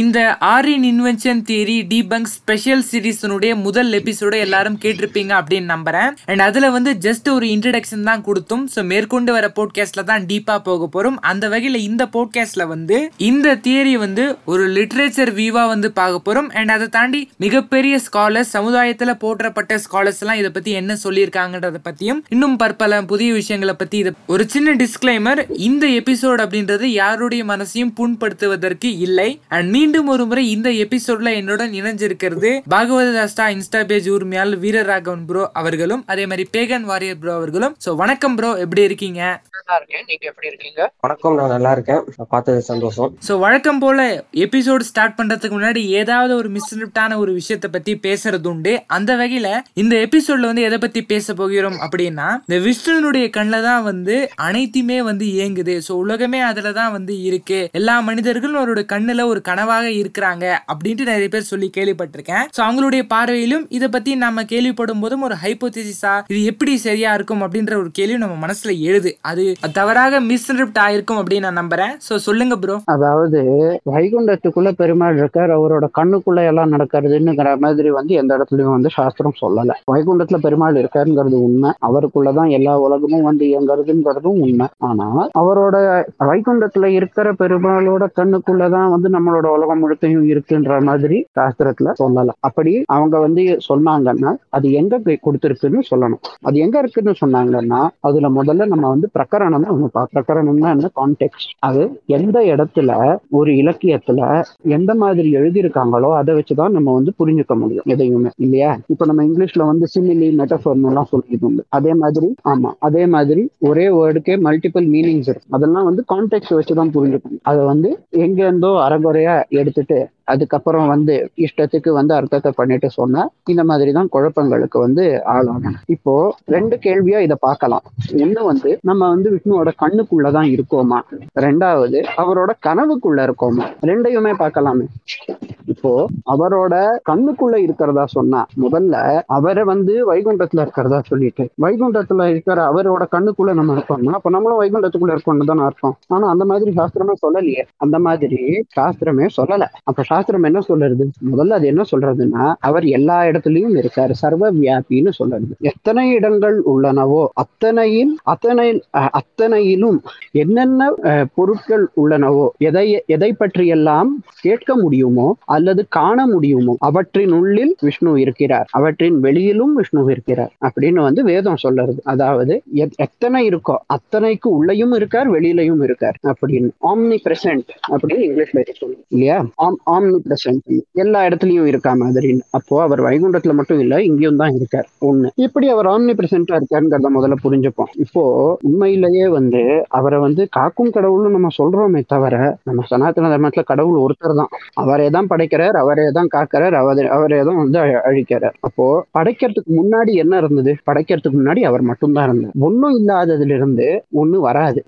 இந்த Aryan invention theory debunk special சீரிஸினுடைய முதல் எபிசோட எல்லாரும் கேட்டிருப்பீங்க அப்படின்னு நம்புறேன். அண்ட் அதுல வந்து ஜஸ்ட் ஒரு இன்ட்ரடக்ஷன் தான் கொடுத்தோம். ஸோ மேற்கொண்டு வர போட்காஸ்ட்ல தான் டீப்பா போக போறோம். அந்த வகையில இந்த போட்காஸ்ட்ல வந்து இந்த தியரி வந்து ஒரு லிட்ரேச்சர் வியூவா வந்து பார்க்க போறோம். அண்ட் அதை தாண்டி மிகப்பெரிய ஸ்காலர்ஸ் சமுதாயத்துல போற்றப்பட்ட ஸ்காலர்ஸ் எல்லாம் இதை பத்தி என்ன சொல்லியிருக்காங்கன்றத பத்தியும் இன்னும் பற்பல புதிய விஷயங்களை பத்தி இதை ஒரு சின்ன டிஸ்கிளைமர் இந்த எபிசோட் அப்படின்றது யாருடைய மனசையும் புண்படுத்துவதற்கு இல்லை. அண்ட் நீ மீண்டும் ஒரு முறை இந்த எபிசோட்ல என்னுடன் இணைஞ்சிருக்கிறது பாகவத தாஸ்டா இன்ஸ்டா பேஜ் உரிமையாளர் வீரராகவன் ப்ரோ அவர்களும் அதே மாதிரி பேகன் வாரியர் ப்ரோ அவர்களும். ஸோ வணக்கம் ப்ரோ எப்படி இருக்கீங்க? நல்லா இருக்கேன். நீங்க எப்படி இருக்கீங்க? வணக்கம் நான் நல்லா இருக்கேன். பார்த்தது சந்தோஷம். வழக்கம் போல எபிசோட் ஸ்டார்ட் பண்றதுக்கு முன்னாடி ஏதாவது ஒரு மிஸ்கிரிப்டான ஒரு விஷயத்தை பத்தி பேசுறது உண்டு. அந்த வகையில இந்த எபிசோட்ல வந்து எதை பத்தி பேச போகிறோம் அப்படின்னா இந்த விஷ்ணுனுடைய கண்ணில் தான் வந்து அனைத்துமே வந்து இயங்குது. ஸோ உலகமே அதுல தான் வந்து இருக்கு. எல்லா மனிதர்களும் அவரோட கண்ணுல ஒரு கனவாக இருக்கிறாங்க அப்படின்ட்டு நிறைய பேர் சொல்லி கேள்விப்பட்டிருக்கேன். ஸோ அவங்களுடைய பார்வையிலும் இதை பத்தி நம்ம கேள்விப்படும் போதும் ஒரு ஹைப்போதிசிஸா இது எப்படி சரியா இருக்கும் அப்படின்ற ஒரு கேள்வி நம்ம மனசுல எழுது. அது தவறாக மிஸ்இன்டர்ப்ட் ஆயிருக்கும் அப்படின்னு நான் நம்புறேன். ஸோ சொல்லுங்க ப்ரோ அதாவது வைகுண்டத்துக்குள்ள பெருமாள் இருக்கார் அவரோட கண்ணுக்குள்ள எல்லாம் நடக்கிறதுங்கிற மாதிரி வந்து எந்த இடத்துலயும் வந்து சாஸ்திரம் சொல்லல. வைகுண்டத்துல பெருமாள் இருக்காருங்கிறது உண்மை. அவருக்குள்ளதான் எல்லா உலகமும் வந்து இயங்குறதுங்கிறதும் உண்மை. ஆனா அவரோட வைகுண்டத்துல இருக்கிற பெருமாளோட கண்ணுக்குள்ளதான் வந்து நம்மளோட உலகம் முழுக்கையும் இருக்குன்ற மாதிரி சாஸ்திரத்துல சொல்லல அப்படி அவங்க வந்து சொன்னாங்கன்னா அது எங்க போய் சொல்லணும். அது எங்க இருக்குன்னு சொன்னாங்கன்னா அதுல முதல்ல நம்ம வந்து பிரகரணம் பா பிரகரணம்னா என்ன? கான்டெக்ட் அது எந்த இடத்துல ஒரு இலக்கியத்துல எந்த மாதிரி எழுதியிருக்காங்களோ அதை வச்சுதான் நம்ம வந்து புரிஞ்சுக்க முடியும் எதையுமே. இல்லையா? இப்ப நம்ம இங்கிலீஷ்ல வந்து சிமிலி மெட்டஃபர்னு எல்லாம் சொல்லிட்டு அதே மாதிரி ஆமா அதே மாதிரி ஒரே வேர்டுக்கே மல்டிபிள் மீனிங்ஸ் இருக்கு. அதெல்லாம் வந்து கான்டெக்ட் வச்சுதான் புரிஞ்சுக்கணும். அதை வந்து எங்க இருந்தோ அறகுறையா எடுத்துட்டு அதுக்கப்புறம் வந்து இஷ்டத்துக்கு வந்து அர்த்தத்தை பண்ணிட்டு சொன்னா இந்த மாதிரி தான் குழப்பங்களுக்கு வந்து ஆளாகணும் இப்போ ரெண்டு கேள்வியா இதை பார்க்கலாம். ஒண்ணு வந்து நம்ம வந்து விஷ்ணுவோட கண்ணுக்குள்ளதான் இருக்கோமா? ரெண்டாவது அவரோட கனவுக்குள்ள இருக்கோமா? ரெண்டையுமே பார்க்கலாமே. இப்போ அவரோட கண்ணுக்குள்ள இருக்கிறதா சொன்னா முதல்ல அவரை வந்து வைகுண்டத்துல இருக்கிறதா சொல்லிட்டு வைகுண்டத்துல இருக்கிற அவரோட கண்ணுக்குள்ள நம்ம இருக்கோம்னா அப்ப நம்மளும் வைகுண்டத்துக்குள்ள இருக்கோம்னு தானே அர்த்தம். ஆனா அந்த மாதிரி சாஸ்திரமே சொல்லலையே. அந்த மாதிரி சாஸ்திரமே சொல்லல. அப்ப சாஸ்திரம் என்ன சொல்றது முதல்ல அது என்ன சொல்றதுன்னா அவர் எல்லா இடத்துலயும் இருக்காரு. சர்வ வியாபின்னு சொல்றது எத்தனை இடங்கள் உள்ளனவோ அத்தனையில் அத்தனை அத்தனையிலும் என்னென்ன பொருட்கள் உள்ளனவோ எதை எதை பற்றியெல்லாம் கேட்க முடியுமோ அல்லது காண முடியுமோ அவற்றின் உள்ளில் விஷ்ணு இருக்கிறார். அவற்றின் வெளியிலும் விஷ்ணு இருக்கிறார். அப்படின்னு வந்து வேதம் சொல்றது அதாவது எத்தனை இருக்கோ அத்தனைக்கு உள்ளயும் இருக்கார் வெளியிலையும் இருக்கார். அப்படின்னு. ஆம்னி பிரசன்ட் அப்படின்னு இங்கிலீஷ்ல சொல்லுவோம் இல்லையா? ஆம் ஆம்னி பிரசன்ட் எல்லா இடத்துலயும் இருக்கா மாதிரின்னு. அப்போ அவர் வைகுண்டத்துல மட்டும் இல்ல இங்கேயும் தான் இருக்கார். ஒண்ணு. இப்படி அவர் ஆம்னி பிரசன்டா இருக்காருங்கிறத முதல்ல புரிஞ்சுப்போம். இப்போ உண்மையிலேயே வந்து அவரை வந்து காக்கும் கடவுள்னு நம்ம சொல்றோமே தவிர நம்ம சனாதன தர்மத்துல கடவுள் ஒருத்தர் தான். அவரே தான் படைக்கிறார் அவரே தான் காக்கிறார் அவர் அவரே தான் வந்து அழிக்கிறார். அப்போ படைக்கிறதுக்கு முன்னாடி என்ன இருந்தது? படைக்கிறதுக்கு முன்னாடி அவர் மட்டும்தான் இருந்தார். ஒண்ணும் இல்லாததுல இருந்து ஒண்ணு வராது.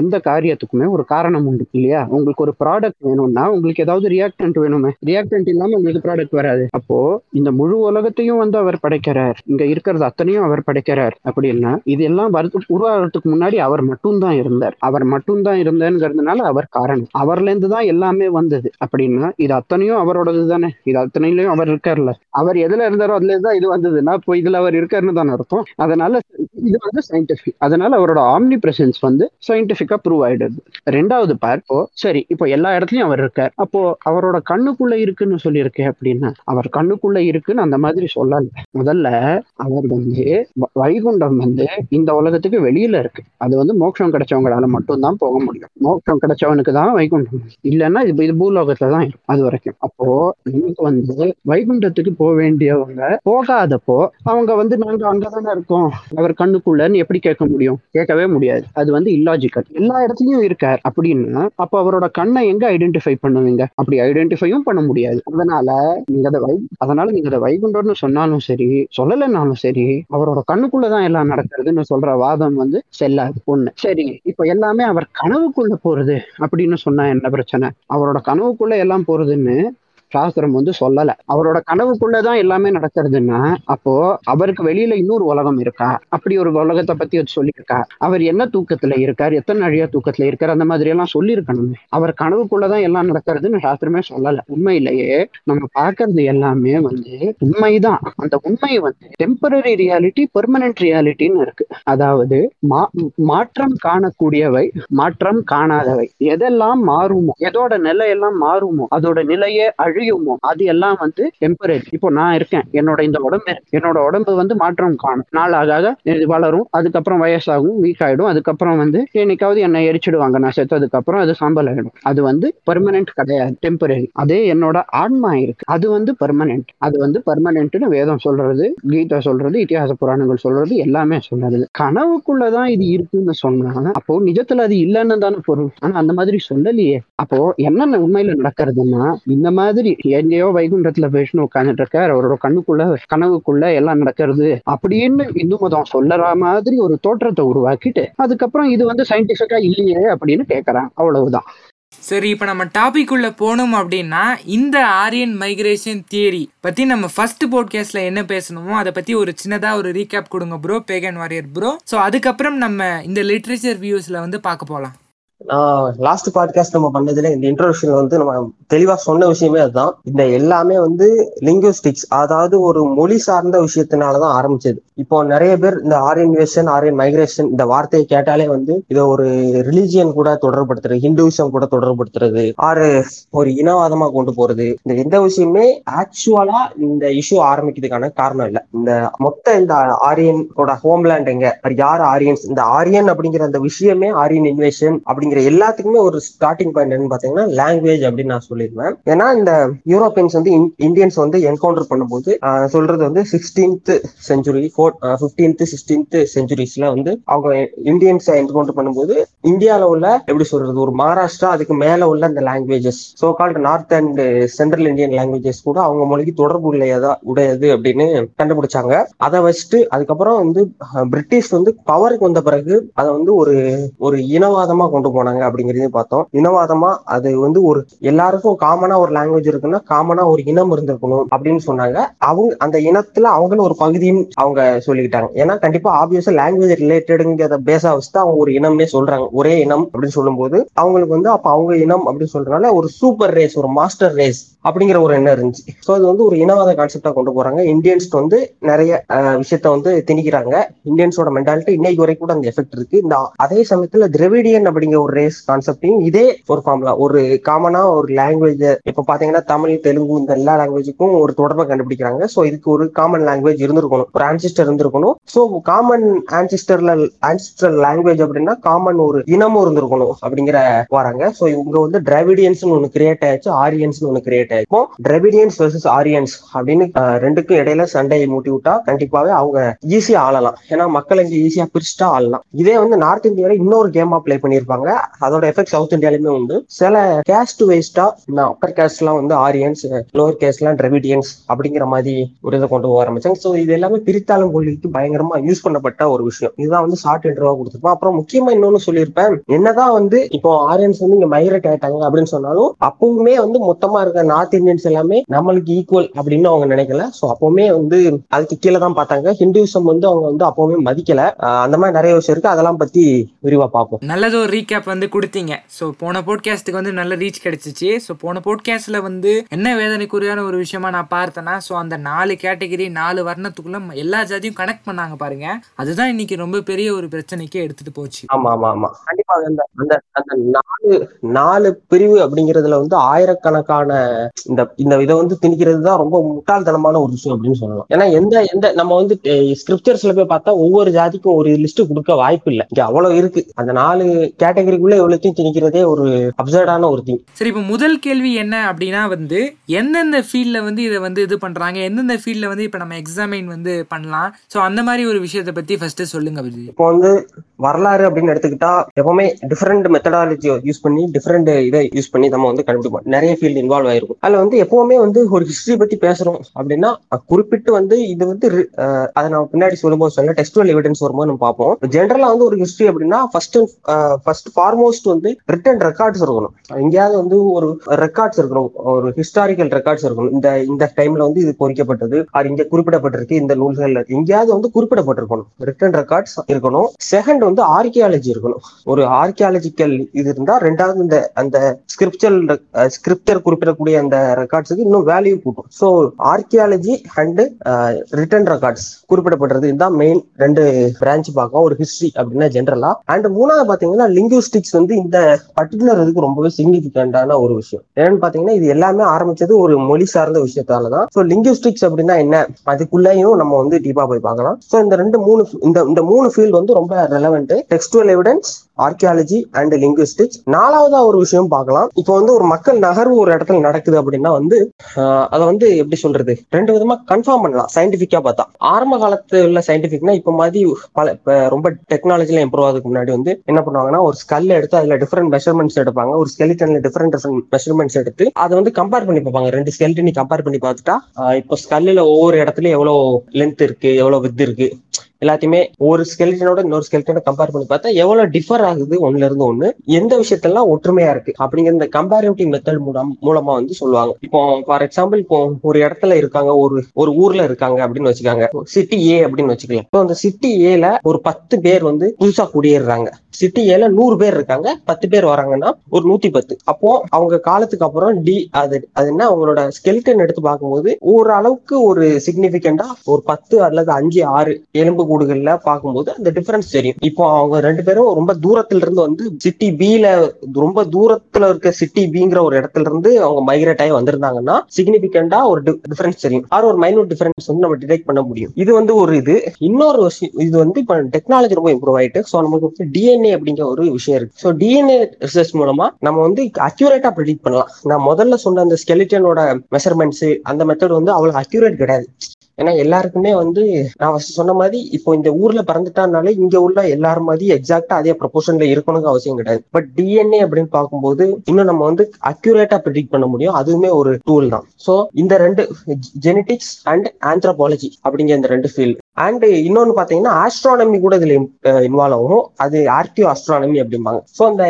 எந்த காரியத்துக்குமே ஒரு காரணம் உண்டு இல்லையா? உங்களுக்கு ஒரு ப்ராடக்ட் வேணும்னா உங்களுக்கு ஏதாவது ரியாக்டன்ட் வேணுமே. ரியாக்டன்ட் இல்லாம உங்களுக்கு ப்ராடக்ட் வராது. அப்போ இந்த முழு உலகத்தையும் வந்து அவர் படைக்கிறார். இங்க இருக்கிறது அத்தனையும் அவர் படைக்கிறார். அப்படின்னா இதெல்லாம் வரது உருவாகிறதுக்கு முன்னாடி அவர் மட்டும்தான் இருந்தார். அவர் மட்டும்தான் இருந்தாருங்கிறதுனால அவர் காரணம். அவர்ல இருந்து தான் எல்லாமே வந்தது. அப்படின்னா இது அத்தனையும் அவரோடது தானே இது அத்தனையிலயும் அவர் இருக்கார்ல. அவர் எதுல இருந்தாரோ அதுல தான் இது வந்ததுன்னா இப்போ இதுல அவர் இருக்காருன்னு தானே அர்த்தம். அதனால இது வந்து சயின்டிபிக் அதனால அவரோட ஆம்னி பிரசன்ஸ் வந்து சயின்டிபிக்கா ப்ரூவ் ஆயிடுது. ரெண்டாவது பார்ப்போ இப்போ சரி இப்போ எல்லா இடத்துலயும் அவர் இருக்கார். அப்போ அவரோட கண்ணுக்குள்ள இருக்குன்னு சொல்லியிருக்கேன் அப்படின்னா அவர் கண்ணுக்குள்ள இருக்குன்னு அந்த மாதிரி சொல்லல. முதல்ல அவர் வந்து வ- வைகுண்டம் வந்து இந்த உலகத்துக்கு வெளியில இருக்கு. அது வந்து மோட்சம் கிடைச்சவங்களால மட்டும்தான் போக முடியும். மோட்சம் கிடைச்சவனுக்கு தான் வைகுண்டம். இல்லைன்னா இது இது பூலோகத்துல தான் இருக்கும் அது வரைக்கும். அப்போ நமக்கு வந்து வைகுண்டத்துக்கு போக வேண்டியவங்க போகாதப்போ அவங்க வந்து நாங்க அங்கதானே இருக்கோம். அவர் கண்ணுக்குள்ளன்னு எப்படி கேட்க முடியும்? கேட்கவே முடியாது. அது வந்து இல்லாஜிக்கல் எல்லா இடத்துலயும் இருக்கார். அப்படின்னா அப்ப அவரோட கண்ணை எங்க ஐடென்டிஃபை பண்ணுவீங்க? அப்படி ஐடென்டிஃபை ஐடென்டிஃபையும் பண்ண முடியாது. அதனால நீங்க அதை வை அதனால நீங்க அதை வைகுண்டம்னு சொன்னாலும் சரி சொல்லலைன்னாலும் சரி அவரோட கண்ணுக்குள்ளதான் எல்லாம் நடக்கிறதுன்னு சொல்ற வாதம் வந்து செல்லாது. ஒண்ணு. சரி இப்ப எல்லாமே அவர் கனவுக்குள்ள போறது அப்படின்னு சொன்னா என்ன பிரச்சனை? அவரோட கனவுக்குள்ள எல்லாம் போறதுன்னு சாஸ்திரம் வந்து சொல்லல. அவரோட கனவுக்குள்ளதான் எல்லாமே நடக்கிறதுன்னா அப்போ அவருக்கு வெளியில இன்னொரு உலகம் இருக்கா? அப்படி ஒரு உலகத்தை பத்தி அது சொல்லியிருக்கா? அவர் என்ன தூக்கத்துல இருக்கார்? எத்தனை அழியா தூக்கத்துல இருக்கார்? அந்த மாதிரி எல்லாம் சொல்லியிருக்கணுமே. அவர் கனவுக்குள்ளதான் எல்லாம் நடக்கிறதுன்னு சாஸ்திரமே சொல்லல. உண்மையிலேயே நம்ம பார்க்கறது எல்லாமே வந்து உண்மைதான். அந்த உண்மை வந்து டெம்பரரி ரியாலிட்டி பெர்மனன்ட் ரியாலிட்டின்னு இருக்கு. அதாவது மா- மாற்றம் காணக்கூடியவை மாற்றம் காணாதவை. எதெல்லாம் மாறுமோ எதோட நிலையெல்லாம் மாறுமோ அதோட நிலையே அழியுமோ அது எல்லாம் வந்து டெம்பரரி இப்போ நான் இருக்கேன். என்னோட இந்த உடம்பு என்னோட உடம்பு வந்து மாற்றம் காணும். நாள் ஆக வளரும். அதுக்கப்புறம் வயசாகும் வீக் ஆயிடும். அதுக்கப்புறம் வந்து என்னைக்காவது என்னை எரிச்சிடுவாங்க. நான் செத்ததுக்கு அப்புறம் அது சாம்பல் ஆயிடும். அது வந்து பெர்மனன்ட் கிடையாது. டெம்பரரி அதே என்னோட ஆன்மா இருக்கு. அது வந்து பெர்மனன்ட் அது வந்து பெர்மனன்ட்னு வேதம் சொல்றது கீதா சொல்றது இதிகாச புராணங்கள் சொல்றது எல்லாமே சொல்றது. கனவுக்குள்ளதான் இது இருக்குன்னு சொன்னாங்க. அப்போ நிஜத்துல அது இல்லைன்னு தானே பொருள். ஆனா அந்த மாதிரி சொல்லலையே. அப்போ என்னென்ன உண்மையில நடக்கிறதுன்னா இந்த மாதிரி எங்கேயோ வைகுண்டத்துல விஷ்ணு உட்காந்துட்டு இருக்கார் அவரோட கண்ணுக்குள்ள கனவுக்குள்ள எல்லாம் நடக்கிறது அப்படின்னு இந்து மதம் சொல்லற மாதிரி ஒரு தோற்றத்தை உருவாக்கிட்டு அதுக்கப்புறம் இது வந்து சயின்டிபிக்கா இல்லையே அப்படின்னு கேட்கறான் அவ்வளவுதான். சரி இப்போ நம்ம டாபிக் உள்ள போனோம் அப்படின்னா இந்த ஆரியன் மைக்ரேஷன் தியரி பத்தி நம்ம ஃபர்ஸ்ட் போட்காஸ்ட்ல என்ன பேசணுமோ அதை பத்தி ஒரு சின்னதா ஒரு ரீகேப் கொடுங்க bro pagan warrior bro so அதுக்கப்புறம் நம்ம இந்த லிட்ரேச்சர் வியூஸ்ல வந்து பார்க்க போகலாம் லாஸ்ட் பாட்காஸ்ட் நம்ம பண்ணதுல இந்த இன்ட்ரோடக்ஷன் வந்து நம்ம தெளிவா சொன்ன விஷயமே அதுதான். இந்த எல்லாமே வந்து லிங்குவிஸ்டிக்ஸ் அதாவது ஒரு மொழி சார்ந்த விஷயத்தினாலதான் ஆரம்பிச்சது. இப்போ நிறைய பேர் இந்த ஆரியன்வேஷன் ஆரியன் மைக்ரேஷன் இந்த வார்த்தையை கேட்டாலே வந்து இதை ஒரு ரிலீஜியன் கூட தொடர்படுத்துறது ஹிந்துவிசம் கூட தொடர்படுத்துறது ஆறு ஒரு இனவாதமா கொண்டு போறது. இந்த எந்த விஷயமே ஆக்சுவலா இந்த இஷ்யூ ஆரம்பிக்கிறதுக்கான காரணம் இல்லை. இந்த மொத்த இந்த ஆரியனோட ஹோம்லேண்ட் எங்க? யார் ஆரியன்ஸ் இந்த ஆரியன் அப்படிங்கிற அந்த விஷயமே ஆரியன் இன்வேஷன் அப்படிங்கிற எல்லாத்துக்குமே ஒரு ஸ்டார்டிங் பாயிண்ட் என்னன்னு பாத்தீங்கன்னா லாங்குவேஜ் அப்படின்னு நான் சொல்லிடுவேன் ஏன்னா இந்த யூரோப்பியன்ஸ் வந்து இந்தியன்ஸ் வந்து என்கவுண்டர் பண்ணும்போது சொல்றது வந்து sixteenth century for fifteenth sixteenth செஞ்சுரிஸ்ல வந்து அவங்க இந்தியன்ஸ் என்கவுண்டர் பண்ணும்போது இந்தியாவில் உள்ள எப்படி சொல்றது ஒரு மகாராஷ்டிரா அதுக்கு மேல உள்ள அந்த languages so called north and central Indian languages கூட அவங்க மொழிக்கு தொடர்பு உடையதா உடையது அப்படின்னு கண்டுபிடிச்சாங்க. அதை வச்சுட்டு அதுக்கப்புறம் வந்து பிரிட்டிஷ் வந்து பவருக்கு வந்த பிறகு அதை வந்து ஒரு ஒரு இனவாதமா கொண்டு போனாங்க அப்படிங்கறதையும் பார்த்தோம். இனவாதமா அது வந்து ஒரு எல்லாருக்கும் காமனா ஒரு லாங்குவேஜ் இருக்குன்னா காமனா ஒரு இனம் இருந்திருக்கணும் அப்படின்னு சொன்னாங்க. அவங்க அந்த இனத்துல அவங்களும் ஒரு பகுதியும் அவங்க சொல்லிக்கிட்டாங்க. ஏன்னா கண்டிப்பா ஆப்வியஸா லாங்குவேஜ் ரிலேட்டடுங்கிறத பேச வச்சுட்டு அவங்க ஒரு இனம்னே சொல்றாங்க. ஒரே இனம் அப்படின்னு சொல்லும்போது அவங்களுக்கு வந்து அப்ப அவங்க இனம் அப்படின்னு சொல்றதுனால ஒரு சூப்பர் ரேஸ் ஒரு மாஸ்டர் ரேஸ் அப்படிங்கிற ஒரு எண்ணம் இருந்துச்சு. ஸோ அது வந்து ஒரு இனவாத கான்செப்டா கொண்டு போறாங்க. இந்தியன்ஸ் வந்து நிறைய விஷயத்த வந்து திணிக்கிறாங்க. இந்தியன்ஸோட மென்டாலிட்டி இன்னைக்கு வரைக்கும் கூட அந்த எஃபெக்ட் இருக்கு. இந்த அதே சமயத்துல திரவிடியன் அப்படிங்கிற ஒரு ரேஸ் கான்செப்டையும் இதே ஒரு ஃபார்முலா ஒரு காமனா ஒரு லாங்குவேஜ் இப்ப பாத்தீங்கன்னா தமிழ் தெலுங்கு இந்த எல்லா லாங்குவேஜுக்கும் ஒரு தொடர்பை கண்டுபிடிக்கிறாங்க. ஸோ இதுக்கு ஒரு காமன் லாங்குவேஜ் இருந்திருக்கணும். ஒரு ஆன்சிஸ்டர் இருந்திருக்கணும். ஸோ காமன் ஆன்சிஸ்டர்ல ஆன்சிஸ்டர் லாங்குவேஜ் அப்படின்னா காமன் ஒரு இனமும் இருந்திருக்கணும் அப்படிங்கிற வராங்க. ஸோ இவங்க வந்து டிராவிடியன்ஸ் ஒன்று கிரியேட் ஆயிடுச்சு ஆரியன்ஸ் ஒன்று கிரியேட் ஆயிருக்கும் டிராவிடியன்ஸ் வெர்சஸ் ஆரியன்ஸ் அப்படின்னு ரெண்டுக்கும் இடையில சண்டையை மூட்டி விட்டா கண்டிப்பாவே அவங்க ஈஸியா ஆளலாம். ஏன்னா மக்கள் இங்க ஈஸியா பிரிச்சுட்டா ஆளலாம். இதே வந்து நார்த் இந்தியாவில இன்னொரு கேமா ப்ளே பண்ணியிருப்பாங்க. அதோட எஃபெக்ட் சவுத் இந்தியாலுமே உண்டு. சில கேஸ்ட் வேஸ்டா இந்த அப்பர் கேஸ்ட் எல்லாம் வந்து ஆரியன்ஸ் லோவர் கேஸ்ட் எல்லாம் அப்படிங்கிற மாதிரி ஒரு இதை கொண்டு போக ஆரம்பிச்சாங்க. ஸோ இது எல்லாமே பிரித்தாலும் கொள்கைக்கு பயங்கரமா யூஸ் பண்ணப்பட்ட ஒரு விஷயம். இதுதான் வந்து ஷார்ட் இன்டர்வா கொடுத்துருப்போம். அப்புறம் முக்கியமா இன்னொன்னு சொல்லியிருப்பேன். என்னதான் வந்து இப்போ ஆரியன்ஸ் வந்து இங்க மைக்ரேட் ஆயிட்டாங்க அப்படின்னு சொன்னாலும் அப்பவுமே வந்து மொத்தமா இருக்க நார்த் இந்தியன்ஸ் எல்லாமே நம்மளுக்கு ஈக்குவல் அப்படின்னு அவங்க நினைக்கல. ஸோ அப்பவுமே வந்து அதுக்கு கீழே தான் பார்த்தாங்க. ஹிந்துவிசம் வந்து அவங்க வந்து அப்பவுமே மதிக்கல. அந்த மாதிரி நிறைய விஷயம் இருக்கு. அதெல்லாம் பத்தி விரிவா பார்ப்போம். நல்லது ஒரு ரீகேப் வந்து கொடுத்தீங்க. ஸோ போன போட்காஸ்ட்டுக்கு வந்து நல்ல ரீச் கிடைச்சிச்சு. ஸோ போன போட்காஸ்ட்ல வந்து என்ன வேதனைக்குரியான ஒரு விஷயமா நான் பார்த்தேன்னா ஸோ அந்த நாலு கேட்டகரி நாலு வர்ணத்துக்குள்ள எல்லா ஜாதியும் கனெக்ட் பண்ணாங்க பாருங்க. அதுதான் இன்னைக்கு ரொம்ப பெரிய ஒரு பிரச்சனைக்கே எடுத்துட்டு போச்சு. ஆமா ஆமா ஆமா. கண்டிப்பா அந்த அந்த அந்த நாலு நாலு பிரிவு அப்படிங்கறதுல வந்து ஆயிரக்கணக்கான இந்த இந்த இதை வந்து திணிக்கிறது தான் ரொம்ப முட்டாள்தனமான ஒரு விஷயம் அப்படின்னு சொல்லலாம். ஏன்னா எந்த எந்த நம்ம வந்து ஸ்கிரிப்சர்ஸ்ல போய் பார்த்தா ஒவ்வொரு ஜாதிக்கும் ஒரு லிஸ்ட் கொடுக்க வாய்ப்பு இல்லை. இங்க அவ்வளவு இருக்கு. அந்த நாலு கேட்டகரிக்குள்ள எவ்வளோத்தையும் திணிக்கிறதே ஒரு அப்சர்டான ஒரு திங் சரி இப்போ முதல் கேள்வி என்ன அப்படின்னா வந்து எந்தெந்த ஃபீல்ட்ல வந்து இதை வந்து இது பண்றாங்க? எந்தெந்த ஃபீல்ட்ல வந்து இப்போ நம்ம எக்ஸாமைன் வந்து பண்ணலாம்? ஸோ அந்த மாதிரி ஒரு விஷயத்தை பத்தி ஃபர்ஸ்ட் சொல்லுங்க இப்போ வந்து வரலாறு அப்படின்னு எடுத்துக்கிட்டா எப்பவுமே டிஃப்ரெண்ட் மெத்தடாலஜி யூஸ் பண்ணி டிஃப்ரெண்ட் இதை யூஸ் பண்ணி நம்ம வந்து கண்டுபிடிப்போம். நிறைய ஃபீல்டு இன்வால்வ் ஆயிருக்கும். அதுல வந்து எப்பவுமே வந்து ஒரு ஹிஸ்டரி பத்தி பேசுறோம் அப்படின்னா குறிப்பிட்டு வந்து இது வந்து அதை நம்ம பின்னாடி சொல்லும்போது சொல்ல டெக்ஸ்டுவல் எவிடன்ஸ் வரும்போது நம்ம பார்ப்போம். ஜென்ரலா வந்து ஒரு ஹிஸ்டரி அப்படின்னா ஃபர்ஸ்ட் ஃபர்ஸ்ட் ஃபார்மோஸ்ட் வந்து ரிட்டன் ரெக்கார்ட்ஸ் இருக்கணும். எங்கேயாவது வந்து ஒரு ரெக்கார்ட்ஸ் இருக்கணும் ஒரு ஹிஸ்டாரிக்கல் ரெக்கார்ட்ஸ் இருக்கணும். இந்த இந்த டைம்ல வந்து இது பொறிக்கப்பட்டது அது இங்க குறிப்பிடப்பட்டிருக்கு இந்த நூல்கள் எங்கேயாவது வந்து குறிப்பிடப்பட்டிருக்கணும். ரிட்டன் ரெக்கார்ட்ஸ் இருக்கணும். செகண்ட் வந்து ஆர்கியாலஜி இருக்கணும். ஒரு ஆர்கியாலஜிக்கல் இது இருந்தா ரெண்டாவது இந்த அந்த ஸ்கிரிப்சல் ஸ்கிரிப்டர் குறிப்பிடக்கூடிய அந்த ரெக்கார்ட்ஸுக்கு இன்னும் வேல்யூ கூட்டும். So archaeology and written records குறிப்பிடப்படுறது இதுதான் மெயின் ரெண்டு பிரான்ச் பார்க்கும் ஒரு ஹிஸ்டரி அப்படின்னா ஜென்ரலா அண்ட் மூணாவது பாத்தீங்கன்னா லாஜிஸ்டிக்ஸ் வந்து இந்த பர்டிகுலர் இதுக்கு ரொம்பவே சிக்னிபிகண்டான ஒரு விஷயம். என்னன்னு பாத்தீங்கன்னா இது எல்லாமே ஆரம்பிச்சது ஒரு மொழி சார்ந்த விஷயத்தால தான் ஸோ லிங்குவிஸ்டிக்ஸ் அப்படின்னா என்ன? அதுக்குள்ளேயும் நம்ம வந்து டீப்பா போய் பார்க்கலாம். ஸோ இந்த ரெண்டு மூணு இந்த இந்த மூணு ஃபீல்ட் வந்து ரொம்ப relevant textual evidence archaeology and linguistics நாலாவதா ஒரு விஷயம் பார்க்கலாம். இப்போ வந்து ஒரு மக்கள் நகர்வு ஒரு இடத்துல நடக்குது அப்படின்னா வந்து அதை வந்து எப்படி சொல்றது? ரெண்டு விதமா கன்ஃபார்ம் பண்ணலாம். சயின்டிபிக்கா பார்த்தா. ஆரம்ப காலத்துல உள்ள சயின்டிபிக்னா இப்ப மாதிரி பல ரொம்ப டெக்னாலஜில இம்ப்ரூவ் ஆகுதுக்கு முன்னாடி வந்து என்ன பண்ணுவாங்கன்னா ஒரு ஸ்கல் எடுத்து அதுல டிஃபரெண்ட் மெஷர்மெண்ட்ஸ் எடுப்பாங்க. ஒரு ஸ்கெலிட்டன்ல டிஃபரெண்ட் டிஃபரெண்ட் மெஷர்மெண்ட்ஸ் எடுத்து அதை வந்து கம்பேர் பண்ணி பார்ப்பாங்க. ரெண்டு ஸ்கெலிட்டனி கம்பேர் பண்ணி பார்த்துட்டா இப்போ ஸ்கல்லில் ஒவ்வொரு இடத்துலயும் எவ்வளவு லென்த் இருக்கு எவ்வளவு வித் இருக்கு. எல்லாத்தையுமே ஒரு ஸ்கெல்டனோட இன்னொரு ஸ்கெல்டனோட கம்பேர் பண்ணி பார்த்தா எவ்வளவு டிஃபர் ஆகுது ஒண்ணுல இருந்து ஒண்ணு எந்த விஷயத்தெல்லாம் ஒற்றுமையா இருக்கு? அப்படிங்கிற இந்த கம்பேரிட்டிவ் மெத்தட் மூலம் மூலமா வந்து சொல்லுவாங்க. இப்போ ஃபார் எக்ஸாம்பிள் இப்போ ஒரு இடத்துல இருக்காங்க ஒரு ஒரு ஊர்ல இருக்காங்க அப்படின்னு வச்சுக்காங்க. சிட்டி ஏ அப்படின்னு வச்சுக்கலாம். இப்போ அந்த சிட்டி ஏல ஒரு பத்து பேர் வந்து புதுசா குடியேறாங்க சிட்டி ஏல நூறு பேர் இருக்காங்க பத்து பேர் வராங்கன்னா ஒரு நூத்தி பத்து. அப்போ அவங்க காலத்துக்கு அப்புறம் டி அது அது என்ன? அவங்களோட ஸ்கெல்டன் எடுத்து பார்க்கும்போது ஓரளவுக்கு ஒரு சிக்னிபிகண்டா ஒரு பத்து அல்லது அஞ்சு ஆறு எலும்பு கூடுகள்ல பார்க்கும்போது அந்த டிஃபரன்ஸ் தெரியும். இப்போ அவங்க ரெண்டு பேரும் ரொம்ப தூரத்துல இருந்து வந்து சிட்டி பில ரொம்ப தூரத்துல இருக்க சிட்டி பிங்கிற ஒரு இடத்துல இருந்து அவங்க மைக்ரேட் ஆகி வந்திருந்தாங்கன்னா சிக்னிபிகண்டா ஒரு டிஃபரன்ஸ் தெரியும். ஆர் ஒரு மைனூட் டிஃபரன்ஸ் வந்து நம்ம டிடெக்ட் பண்ண முடியும். இது வந்து ஒரு இது. இன்னொரு விஷயம் இது வந்து இப்போ டெக்னாலஜி ரொம்ப இம்ப்ரூவ் ஆயிட்டு ஸோ நமக்கு வந்து டிஎன்ஏ அப்படிங்கிற ஒரு விஷயம் இருக்கு. ஸோ டிஎன்ஏ ரிசர்ச் மூலமா நம்ம வந்து அக்யூரேட்டா ப்ரெடிக்ட் பண்ணலாம். நான் முதல்ல சொன்ன அந்த ஸ்கெலிட்டனோட மெஷர்மெண்ட்ஸ் அந்த மெத்தட் வந்து அவ்வளவு அக்யூரேட் கிடையாது. ஏன்னா எல்லாருக்குமே வந்து நான் சொன்ன மாதிரி இப்போ இந்த ஊர்ல பிறந்துட்டானாலே இங்க உள்ள எல்லாரும் மாதிரி எக்ஸாக்டா அதே ப்ரொபோஷன்ல இருக்கணுங்க அவசியம் கிடையாது. பட் டிஎன்ஏ அப்படின்னு பார்க்கும்போது இன்னும் நம்ம வந்து அக்யூரேட்டா ப்ரிடிக்ட் பண்ண முடியும். அதுவுமே ஒரு டூல் தான். ஸோ இந்த ரெண்டு ஜெனட்டிக்ஸ் அண்ட் ஆந்த்ரோபாலஜி அப்படிங்கிற இந்த ரெண்டு ஃபீல்டு அண்ட் இன்னொன்னு பாத்தீங்கன்னா ஆஸ்ட்ரானமி கூட இதுல இன்வால்வ் ஆகும். அது ஆர்கியோ ஆஸ்ட்ரானமி அப்படிம்பாங்க. ஸோ அந்த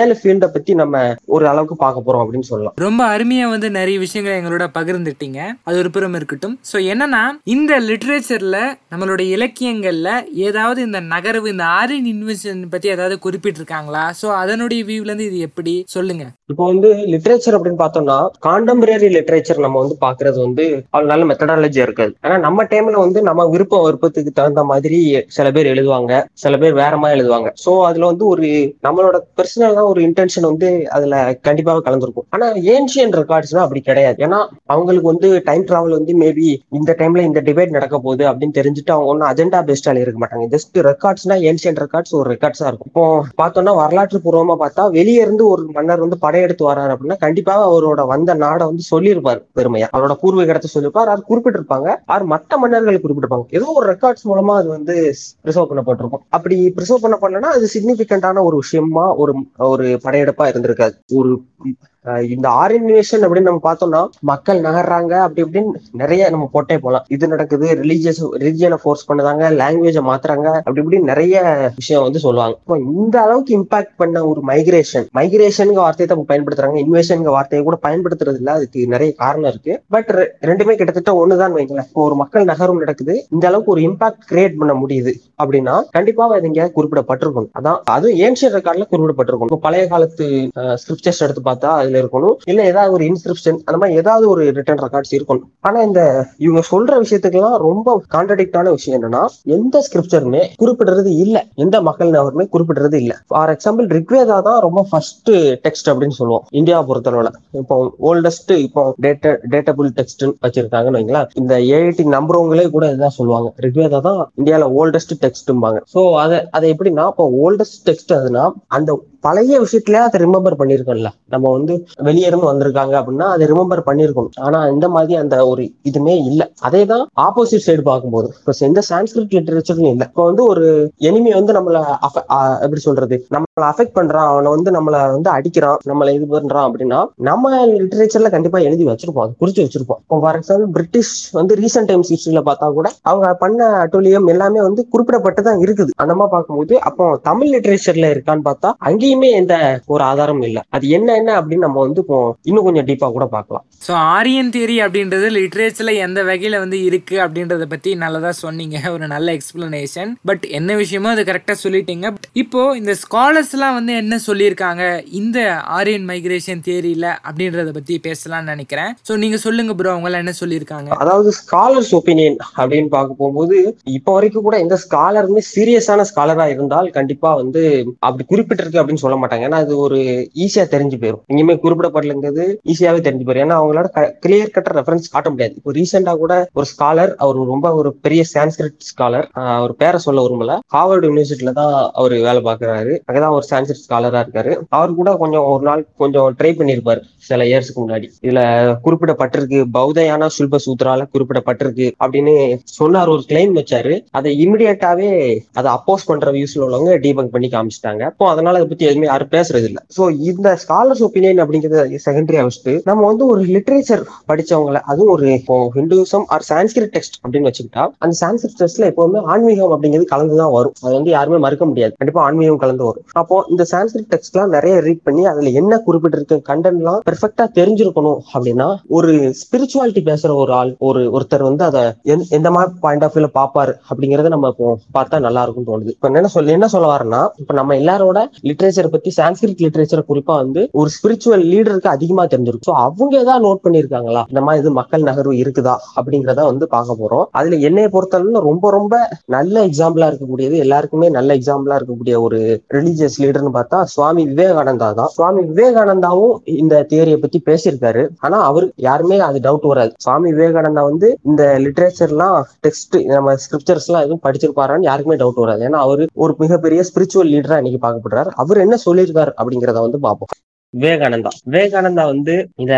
ஏழு ஃபீல்டை பத்தி நம்ம ஒரு அளவுக்கு பார்க்க போறோம் அப்படின்னு சொல்லலாம். ரொம்ப அருமையா வந்து நிறைய விஷயங்களை எங்களோட பகிர்ந்துட்டீங்க அது ஒரு புறம் இருக்கட்டும். ஸோ என்னன்னா இந்த லிட்ரேச்சர்ல நம்மளோட இலக்கியங்கள்ல ஏதாவது இந்த நகர்வு இந்த ஆரியன் இன்வென்ஷன் பத்தி ஏதாவது குறிப்பிட்டிருக்காங்களா? ஸோ அதனுடைய வியூல இருந்து இது எப்படி? சொல்லுங்க. இப்போ வந்து லிட்ரேச்சர் அப்படின்னு பார்த்தோம்னா காண்டெம்பரரி லிட்ரேச்சர் நம்ம வந்து பாக்குறது வந்து அவ்வளவு நல்ல மெத்தடாலஜியா இருக்காது. ஆனா நம்ம டைம்ல வந்து நம்ம விருப்பம் விருப்பத்துக்கு தகுந்த மாதிரி சில பேர் எழுதுவாங்க சில பேர் வேற மாதிரி எழுதுவாங்க. சோ அதுல வந்து ஒரு நம்மளோட பர்சனலா ஒரு இன்டென்ஷன் வந்து அதுல கண்டிப்பாக கலந்துருக்கும். ஆனா ஏன்ஷியன் ரெக்கார்ட்ஸ்னா அப்படி கிடையாது. ஏன்னா அவங்களுக்கு வந்து டைம் டிராவல் வந்து மேபி இந்த டைம்ல இந்த டிபேட் நடக்க போகுது அப்படின்னு தெரிஞ்சுட்டு அவங்க ஒன்றும் அஜெண்டா பேஸ்டால இருக்க மாட்டாங்க. ஜஸ்ட் ரெக்கார்ட்ஸ்னா ஏன்ஷியன் ரெக்கார்ட்ஸ் ஒரு ரெக்கார்ட்ஸா இருக்கும். இப்போ பார்த்தோம்னா வரலாற்று பூர்வமா பார்த்தா வெளியே இருந்து ஒரு மன்னர் வந்து படையெடுத்து வராரு அப்படின்னா கண்டிப்பாக அவரோட வந்த நாடை வந்து சொல்லியிருப்பார் பெருமையா. அவரோட பூர்வீக இடத்தை சொல்லியிருப்பார் அவர் குறிப்பிட்டிருப்பாங்க அவர் மற்ற மன்னர்கள் குறிப்பிட்டிருப்பாங்க. ஏதோ ஒரு ரெக்கார்ட்ஸ் மூலமா அது வந்து ப்ரிசர்வ் பண்ணப்பட்டிருக்கும். அப்படி ப்ரிசர்வ் பண்ணப்படலன்னா அது சிக்னிபிகண்டான ஒரு விஷயமா ஒரு ஒரு படையெடுப்பா இருந்திருக்காது. ஒரு இந்த ஆரியன்வேஷன் அப்படின்னு நம்ம பார்த்தோம்னா மக்கள் நகர்றாங்க அப்படி இப்படின்னு நிறைய நம்ம போட்டே போகலாம் இது நடக்குது ரிலீஜியஸ் ரிலீஜியனை ஃபோர்ஸ் பண்ணுதாங்க லாங்குவேஜை மாத்துறாங்க அப்படி இப்படி நிறைய விஷயம் வந்து சொல்லுவாங்க. இப்போ இந்த அளவுக்கு இம்பாக்ட் பண்ண ஒரு மைக்ரேஷன் மைக்ரேஷனுங்க வார்த்தையை தான் பயன்படுத்துறாங்க. இன்வேஷனுங்க வார்த்தையை கூட பயன்படுத்துறது இல்லை அதுக்கு நிறைய காரணம் இருக்கு. பட் ரெண்டுமே கிட்டத்தட்ட ஒண்ணுதான் வைங்களேன். இப்போ ஒரு மக்கள் நகரம் நடக்குது இந்த அளவுக்கு ஒரு இம்பாக்ட் கிரியேட் பண்ண முடியுது அப்படின்னா கண்டிப்பாக அது இங்கே குறிப்பிடப்பட்டிருக்கும். அதான் அதுவும் ஏன்ஷியன் ரெக்கார்ட்ல குறிப்பிடப்பட்டிருக்கும். இப்போ பழைய காலத்து ஸ்கிரிப்சர்ஸ் எடுத்து பார்த்தா அதுல இருக்கணும். இல்ல ஏதாவது ஒரு இன்ஸ்கிரிப்ஷன் அந்த மாதிரி ஏதாவது ஒரு ரிட்டர்ன் ரெக்கார்ட்ஸ் இருக்கணும். ஆனா இந்த இவங்க சொல்ற விஷயத்துக்கெல்லாம் ரொம்ப கான்ட்ரடிக்டான விஷயம் என்னன்னா எந்த ஸ்கிரிப்சருமே குறிப்பிடுறது இல்ல. எந்த மக்கள் நபருமே குறிப்பிடுறது இல்ல. ஃபார் எக்ஸாம்பிள் ரிக்வேதா தான் ரொம்ப ஃபர்ஸ்ட் டெக்ஸ்ட் அப்படின்னு சொல்லுவோம். இந்தியா பொறுத்தளவுல. இப்போ ஓல்டஸ்ட் இப்போ டேட்டா டேட்டபிள் டெக்ஸ்ட் வச்சிருக்காங்கன்னு வைங்களேன். இந்த ஏஐடி நம்புறவங்களே கூட இதுதான் சொல்லுவாங்க. ரிக்வேதா தான் இந்தியாவில் ஓல்டஸ்ட் டெக்ஸ்ட்பாங்க சோ அதை அதை எப்படின்னா இப்போ ஓல்டஸ்ட் டெக்ஸ்ட் அதுனா அந்த பழைய விஷயத்துல அதை ரிமெம்பர் பண்ணிருக்கோம்ல. நம்ம வந்து வெளியே இருந்து வந்திருக்காங்க அப்படின்னா அதை ரிமெம்பர் பண்ணிருக்கோம். ஆனா இந்த மாதிரி அந்த ஒரு இதுமே இல்ல. அதே தான் ஆப்போசிட் சைடு பார்க்கும்போது. இப்போ எந்த சான்ஸ்கிரிட் லிட்டரேச்சரும் இல்ல. இப்போ வந்து ஒரு எனிமி வந்து நம்மள எப்படி சொல்றது? நம்மள அஃபெக்ட் பண்றான். அவனை வந்து நம்மள வந்து அடிக்கிறான். நம்மள இது பண்றான் அப்படின்னா நம்ம லிட்டரேச்சர்ல கண்டிப்பா எழுதி வச்சிருப்போம். அது குறிச்சு வச்சிருப்போம். இப்போ ஃபார் எக்ஸாம்பிள் பிரிட்டிஷ் வந்து ரீசெண்ட் டைம்ஸ் ஹிஸ்டரியில பார்த்தா கூட அவங்க பண்ண அட்டோலியம் எல்லாமே வந்து குறிப்பிடப்பட்டு தான் இருக்குது. அந்த மாதிரி பார்க்கும்போது அப்போ தமிழ் லிட்டரேச்சர்ல இருக்கான்னு பார்த்தா அங்கேயும் எங்கேயுமே எந்த ஒரு ஆதாரமும் இல்லை. அது என்ன என்ன அப்படின்னு நம்ம வந்து இன்னும் கொஞ்சம் டீப்பா கூட பார்க்கலாம். ஸோ ஆரியன் தியரி அப்படின்றது லிட்ரேச்சர்ல எந்த வகையில வந்து இருக்கு அப்படின்றத பத்தி நல்லதா சொன்னீங்க. ஒரு நல்ல எக்ஸ்பிளனேஷன் பட் என்ன விஷயமோ அது கரெக்டா சொல்லிட்டீங்க. இப்போ இந்த ஸ்காலர்ஸ் எல்லாம் வந்து என்ன சொல்லியிருக்காங்க? இந்த ஆரியன் மைக்ரேஷன் தியரியில அப்படின்றத பத்தி பேசலாம்னு நினைக்கிறேன். ஸோ நீங்க சொல்லுங்க ப்ரோ அவங்க என்ன சொல்லியிருக்காங்க? அதாவது ஸ்காலர்ஸ் ஒப்பீனியன் அப்படின்னு பார்க்க போகும்போது இப்போ வரைக்கும் கூட எந்த ஸ்காலருமே சீரியஸான ஸ்காலரா இருந்தால் கண்டிப்பா வந்து அப்படி குறிப்பிட்டிருக்கு அப்படின்னு சொல்ல மாட்டாங்க. ஏன்னா அது ஒரு ஈஸியா தெரிஞ்சு போயிடும் எங்கேயுமே குறிப்பிடப்படலங்கிறது ஈஸியாவே தெரிஞ்சு போயிடும் ஏன்னா அவங்களோட கிளியர் கட்ட ரெஃபரன்ஸ் காட்ட முடியாது. இப்போ ரீசெண்டா கூட ஒரு ஸ்காலர் அவர் ரொம்ப ஒரு பெரிய சான்ஸ்கிரிட் ஸ்காலர் அவர் பேரை சொல்ல விரும்பல. ஹார்வர்டு யூனிவர்சிட்டியில தான் அவர் வேலை பார்க்கறாரு. அங்கதான் ஒரு சான்ஸ்கிரிட் ஸ்காலரா இருக்காரு. அவர் கூட கொஞ்சம் ஒரு நாள் கொஞ்சம் ட்ரை பண்ணியிருப்பார் சில இயர்ஸ்க்கு முன்னாடி. இதுல குறிப்பிடப்பட்டிருக்கு பௌதயான சுல்ப சூத்ரால குறிப்பிடப்பட்டிருக்கு அப்படின்னு சொன்னார் ஒரு கிளைம் வச்சாரு. அதை இமிடியேட்டாவே அதை அப்போஸ் பண்ற வியூஸ்ல உள்ளவங்க டீபங்க் பண்ணி காமிச்சிட்டாங்க. அப்போ அதனால அதை பத்தி எதுவுமே யாரும் பேசுறது இல்ல சோ இந்த ஸ்காலர்ஸ் ஒப்பீனியன் அப்படிங்கிறது செகண்டரியா வச்சுட்டு நம்ம வந்து ஒரு லிட்ரேச்சர் படிச்சவங்கள அதுவும் ஒரு இப்போ ஹிந்துசம் ஆர் சான்ஸ்கிரிட் டெக்ஸ்ட் அப்படின்னு வச்சுக்கிட்டா அந்த சான்ஸ்கிரிட் டெக்ஸ்ட்ல எப்பவுமே ஆன்மீகம் அப்படிங்கிறது கலந்துதான் வரும். அது வந்து யாருமே மறுக்க முடியாது. கண்டிப்பா ஆன்மீகம் கலந்து வரும். அப்போ இந்த சான்ஸ்கிரிட் டெக்ஸ்ட் எல்லாம் நிறைய ரீட் பண்ணி அதுல என்ன குறிப்பிட்டிருக்கு கண்டென்ட் எல்லாம் பெர்ஃபெக்டா தெரிஞ்சிருக்கணும் அப்படின்னா ஒரு ஸ்பிரிச்சுவாலிட்டி பேசுற ஒரு ஆள் ஒரு ஒருத்தர் வந்து அதை எந்த- எந்த மாதிரி பாயிண்ட் ஆஃப் வியூல பாப்பாரு அப்படிங்கறத நம்ம இப்போ பார்த்தா நல்லா இருக்கும்னு தோணுது. இப்ப என்ன சொல்ல என்ன சொல்ல வரேன்னா இப்ப நம்ம எல்லாரோட லிட்ரேச்சர் பத்தி சான்ஸ்கிரிட் லிட்ரேச்சர் குறிப்பா வந்து ஒரு ஸ்பிரிச்சுவல் லீடருக்கு அதிகமா தெரிஞ்சிருக்கும். ஸோ அவங்க ஏதாவது நோட் பண்ணிருக்காங்களா? இந்த மாதிரி இது மக்கள் நகர்வு இருக்குதா? அப்படிங்கறத வந்து பார்க்க போறோம். அதுல என்னைய பொறுத்தளவுல ரொம்ப ரொம்ப நல்ல எக்ஸாம்பிளா இருக்கக்கூடியது எல்லாருக்குமே நல்ல எக்ஸாம்பிளா இருக்கக்கூடிய ஒரு ரிலீஜியஸ் லீடர்னு பார்த்தா சுவாமி விவேகானந்தா தான். சுவாமி விவேகானந்தாவும் இந்த தியரியை பத்தி பேசியிருக்காரு. ஆனா அவர் யாருமே அது டவுட் வராது. சுவாமி விவேகானந்தா வந்து இந்த லிட்ரேச்சர்லாம் டெக்ஸ்ட் நம்ம ஸ்கிரிப்சர்ஸ் எல்லாம் எதுவும் படிச்சிருப்பாரான்னு யாருக்குமே டவுட் வராது. ஏன்னா அவரு ஒரு மிகப்பெரிய ஸ்பிரிச்சுவல் லீடரா இன்னைக்கு பார்க்கப்படுறாரு. அவர் என்ன சொல்லியிருக்காரு அப்படிங்கறத வந்து பார்ப்போம். விவேகானந்தா. விவேகானந்தா வந்து இத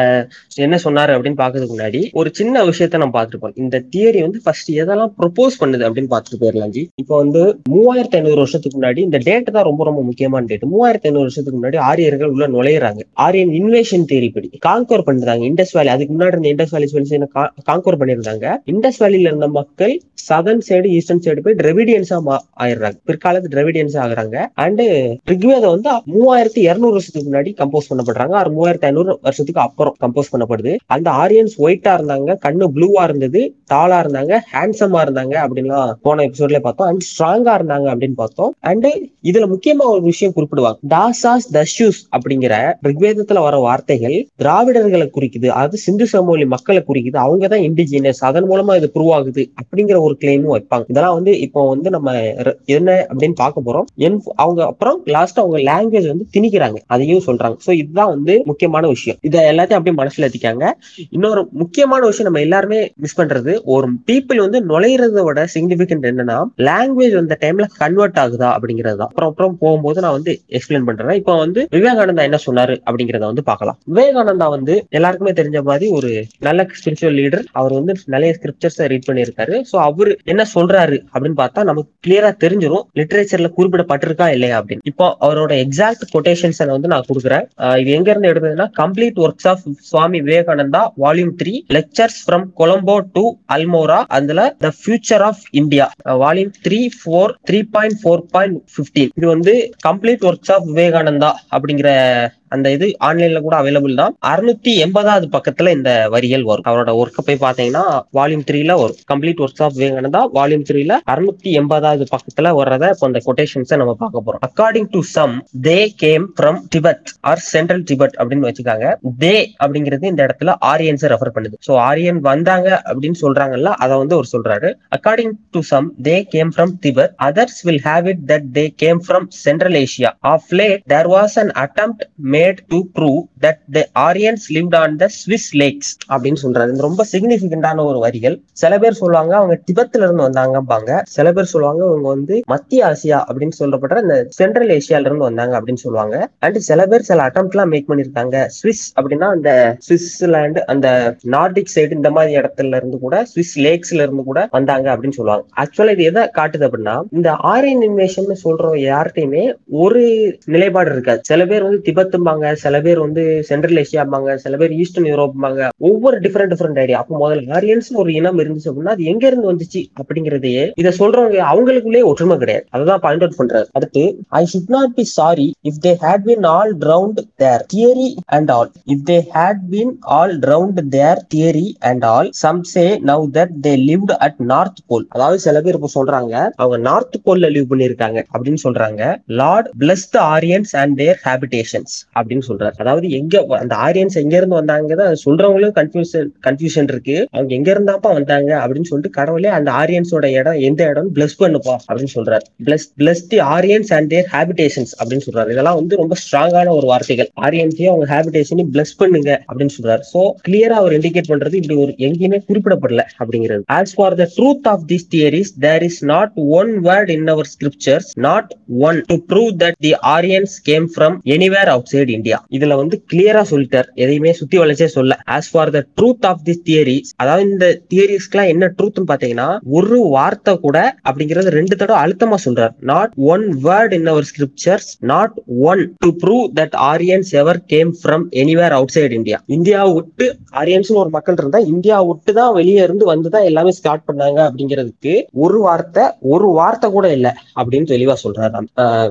என்ன சொன்னாரு அப்படின்னு பாக்குறதுக்கு முன்னாடி ஒரு சின்ன விஷயத்த நம்ம பார்த்துருப்போம் இந்த தியரி வந்து ஃபர்ஸ்ட் எதெல்லாம் ப்ரொபோஸ் பண்ணுது அப்படின்னு பார்த்துட்டு போயிடலாம் ஜி. இப்போ வந்து மூவாயிரத்தி ஐநூறு வருஷத்துக்கு முன்னாடி இந்த டேட் தான் ரொம்ப ரொம்ப முக்கியமான டேட் மூவாயிரத்தி ஐநூறு வருஷத்துக்கு முன்னாடி ஆரியர்கள் உள்ள நுழையிறாங்க. ஆரியன் இன்வேஷன் தியரி படி காங்கோர் பண்றாங்க. இண்டஸ் வேலி அதுக்கு முன்னாடி இருந்த இண்டஸ் வேலி சொல்லி காங்கோர் பண்ணியிருந்தாங்க. இண்டஸ் வேலியில இருந்த மக்கள் சதர்ன் சைடு ஈஸ்டர்ன் சைடு போய் டிரெவிடியன்ஸா ஆயிடுறாங்க. பிற்காலத்து டிரெவிடியன்ஸ் ஆகுறாங்க. அண்ட் ரிக்வேதம் வந்து மூவாயிரத்தி இருநூறு வருஷத்துக்கு முன்னாடி கம்போஸ் பண்ணப்படுறாங்க. ஆறு மூவாயிரத்தி ஐநூறு வருஷத்துக்கு அப்புறம் கம்போஸ் பண்ணப்படுது. அந்த ஆரியன்ஸ் ஒயிட்டா இருந்தாங்க கண்ணு ப்ளூவா இருந்தது டாலா இருந்தாங்க ஹேண்ட்ஸமா இருந்தாங்க அப்படின்லாம் போன எபிசோட்ல பார்த்தோம். அண்ட் ஸ்ட்ராங்கா இருந்தாங்க அப்படின்னு பார்த்தோம். அண்ட் இதுல முக்கியமா ஒரு விஷயம் குறிப்பிடுவாங்க. டாசாஸ் தஷ்யூஸ் அப்படிங்கிற ரிக்வேதத்துல வர வார்த்தைகள் திராவிடர்களை குறிக்குது அது சிந்து சமவெளி மக்களை குறிக்குது அவங்க தான் இண்டிஜினியஸ் அதன் மூலமா இது ப்ரூவ் ஆகுது அப்படிங்கிற ஒரு கிளைமும் வைப்பாங்க. இதெல்லாம் வந்து இப்போ வந்து நம்ம என்ன அப்படின்னு பார்க்க போறோம். என்- அவங்க அப்புறம் லாஸ்ட் அவங்க லாங்குவேஜ் வந்து திணிக்கிறாங்க. அதையும் சொல்றாங்க. சோ இதுதான் வந்து முக்கியமான விஷயம். இதை எல்லாத்தையும் அப்படியே மனசுல ஏத்திக்காங்க. இன்னொரு முக்கியமான விஷயம் நம்ம எல்லாருமே மிஸ் பண்றது ஒரு பீப்புள் வந்து நுழையிறதோட விட சிக்னிபிகன்ட் என்னன்னா லாங்குவேஜ் அந்த டைம்ல கன்வெர்ட் ஆகுதா அப்படிங்கிறது தான். அப்புறம் அப்புறம் போகும்போது நான் வந்து எக்ஸ்பிளைன் பண்றேன். இப்போ வந்து விவேகானந்தா என்ன சொன்னாரு அப்படிங்கறத வந்து பார்க்கலாம். விவேகானந்தா வந்து எல்லாருக்குமே தெரிஞ்ச மாதிரி ஒரு நல்ல ஸ்பிரிச்சுவல் லீடர் அவர் வந்து நிறைய ஸ்கிரிப்சர்ஸ் ரீட் பண்ணியிருக்காரு. ஸோ அவர் என்ன சொல்றாரு அப்படின்னு பார்த்தா நமக்கு கிளியரா தெரிஞ்சிடும் லிட்ரேச்சர்ல குறிப்பிடப்பட்டிருக்கா இல்லையா அப்படின்னு. இப்போ அவரோட எக்ஸாக்ட் கொட்டேஷன்ஸ் வந்து நான் கொடுக்குறேன். இது எங்க இருந்து எடுத்ததுன்னா complete works of Swami Vivekananda volume three lectures from Colombo to Almora அதுல the future of India volume three four three point four point fifteen இது வந்து கம்ப்ளீட் ஒர்க்ஸ் ஆஃப் விவேகானந்தா அப்படிங்கிற அந்த இது ஆன்லைன்ல கூட அவைலபிள் தான். அறுநூத்தி எண்பதாவது பக்கத்துல இந்த வரிகள் வரும். அவரோட ஒர்க்கை போய் பாத்தீங்கன்னா வால்யூம் த்ரீல வரும். Complete work of Vivekananda volume த்ரீல அறுநூத்தி எண்பதாவது பக்கத்துல வர்றத இப்போ இந்த கொட்டேஷன்ஸை நம்ம பார்க்க போறோம். According to some they came from Tibet or central Tibet அப்படின்னு வச்சுக்காங்க. தே அப்படிங்கிறது இந்த இடத்துல ஆரியன்ஸை ரெஃபர் பண்ணுது. ஸோ ஆரியன் வந்தாங்க அப்படின்னு சொல்றாங்கல்ல அதை வந்து அவர் சொல்றாரு. According to some they came from Tibet others will have it that they came from central Asia of late there was an attempt made to prove that the Aryans lived on the Swiss lakes அப்படின்னு சொல்றாரு. இது ரொம்ப சிக்னிபிகண்டான ஒரு வரிகள். சில பேர் சொல்லுவாங்க அவங்க திபத்துல இருந்து வந்தாங்கம்பாங்க. சில பேர் சொல்லுவாங்க அவங்க வந்து மத்திய ஆசியா அப்படின்னு சொல்லப்படுற இந்த சென்ட்ரல் ஏசியால இருந்து வந்தாங்க அப்படின்னு சொல்லுவாங்க. அண்ட் சில பேர் சில அட்டம் எல்லாம் மேக் பண்ணிருக்காங்க ஸ்விஸ் அப்படின்னா அந்த சுவிட்சர்லாந்து அந்த நார்டிக் சைடு இந்த மாதிரி இடத்துல இருந்து கூட ஸ்விஸ் லேக்ஸ்ல இருந்து கூட வந்தாங்க அப்படின்னு சொல்லுவாங்க. ஆக்சுவலா இது எதை காட்டுது அப்படின்னா இந்த ஆரியன் இன்வேஷன் சொல்ற யார்கிட்டயுமே ஒரு நிலைப்பாடு இருக்காது. சில பேர் வந்து திபெத்தும்பாங்க வெஸ்டர்ன்பாங்க சில பேர் வந்து சென்ட்ரல் ஏசியாம்பாங்க சில பேர் ஈஸ்டர்ன் யூரோப்பாங்க ஒவ்வொரு டிஃப்ரெண்ட் டிஃப்ரெண்ட் ஐடியா அப்போ முதல்ல ஆரியன்ஸ் ஒரு இனம் இருந்துச்சு அப்படின்னா அது எங்க இருந்து வந்துச்சு அப்படிங்கறதையே இதை சொல்றவங்க அவங்களுக்குள்ளே ஒற்றுமை கிடையாது. அதுதான் பாயிண்ட் அவுட் பண்றாரு. அடுத்து I should not be sorry if they had been all round their theory and all if they had been all round their theory and all some say now that they lived at north pole அதாவது சில பேர் இப்ப சொல்றாங்க அவங்க north போல்ல live பண்ணிருக்காங்க அப்படின்னு சொல்றாங்க. Lord bless the Aryans and their habitations அப்படின்னு சொல்றாரு. அதாவது எங்க அந்த ஆரியன்ஸ் எங்க இருந்து வந்தாங்க சொல்றவங்களும் கன்ஃபியூஷன் கன்ஃபியூஷன் இருக்கு. அவங்க எங்க இருந்தாப்பா வந்தாங்க அப்படின்னு சொல்லிட்டு கடவுளே அந்த ஆரியன்ஸோட இடம் எந்த இடம் பிளஸ் பண்ணுப்பா அப்படின்னு சொல்றாரு. Bless bless the Aryans and their habitations அப்படின்னு சொல்றாரு. இதெல்லாம் வந்து ரொம்ப ஸ்ட்ராங்கான ஒரு வார்த்தைகள். ஆரியன்ஸையும் அவங்க ஹேபிடேஷனையும் பிளஸ் பண்ணுங்க அப்படின்னு சொல்றாரு. சோ கிளியரா அவர் இண்டிகேட் பண்றது இப்படி ஒரு எங்கேயுமே குறிப்பிடப்படல அப்படிங்கிறது. As for the truth of this theories there is not one word in our scriptures not one to prove that the Aryans came from anywhere outside India இதுல வந்து கிளியரா சொல்லிட்டார். எதையுமே சுத்தி வளைச்சே சொல்ல. As for the truth of this theories அதாவது இந்த தியரிஸ்க்குலாம் என்ன ட்ரூத்னு பாத்தீங்கன்னா ஒரு வார்த்தை கூட அப்படிங்கறது ரெண்டு தடவை அழுத்தமா சொல்றார். Not one word in our scriptures not one to prove that Aryans ever came from anywhere outside India India விட்டு ஆரியன்ஸ் ஒரு மக்கள் இருந்தா இந்தியா விட்டு தான் வெளியே இருந்து வந்துதான் எல்லாமே ஸ்டார்ட் பண்ணாங்க அப்படிங்கிறதுக்கு ஒரு வார்த்தை ஒரு வார்த்தை கூட இல்ல அப்படின்னு தெளிவா சொல்றாரு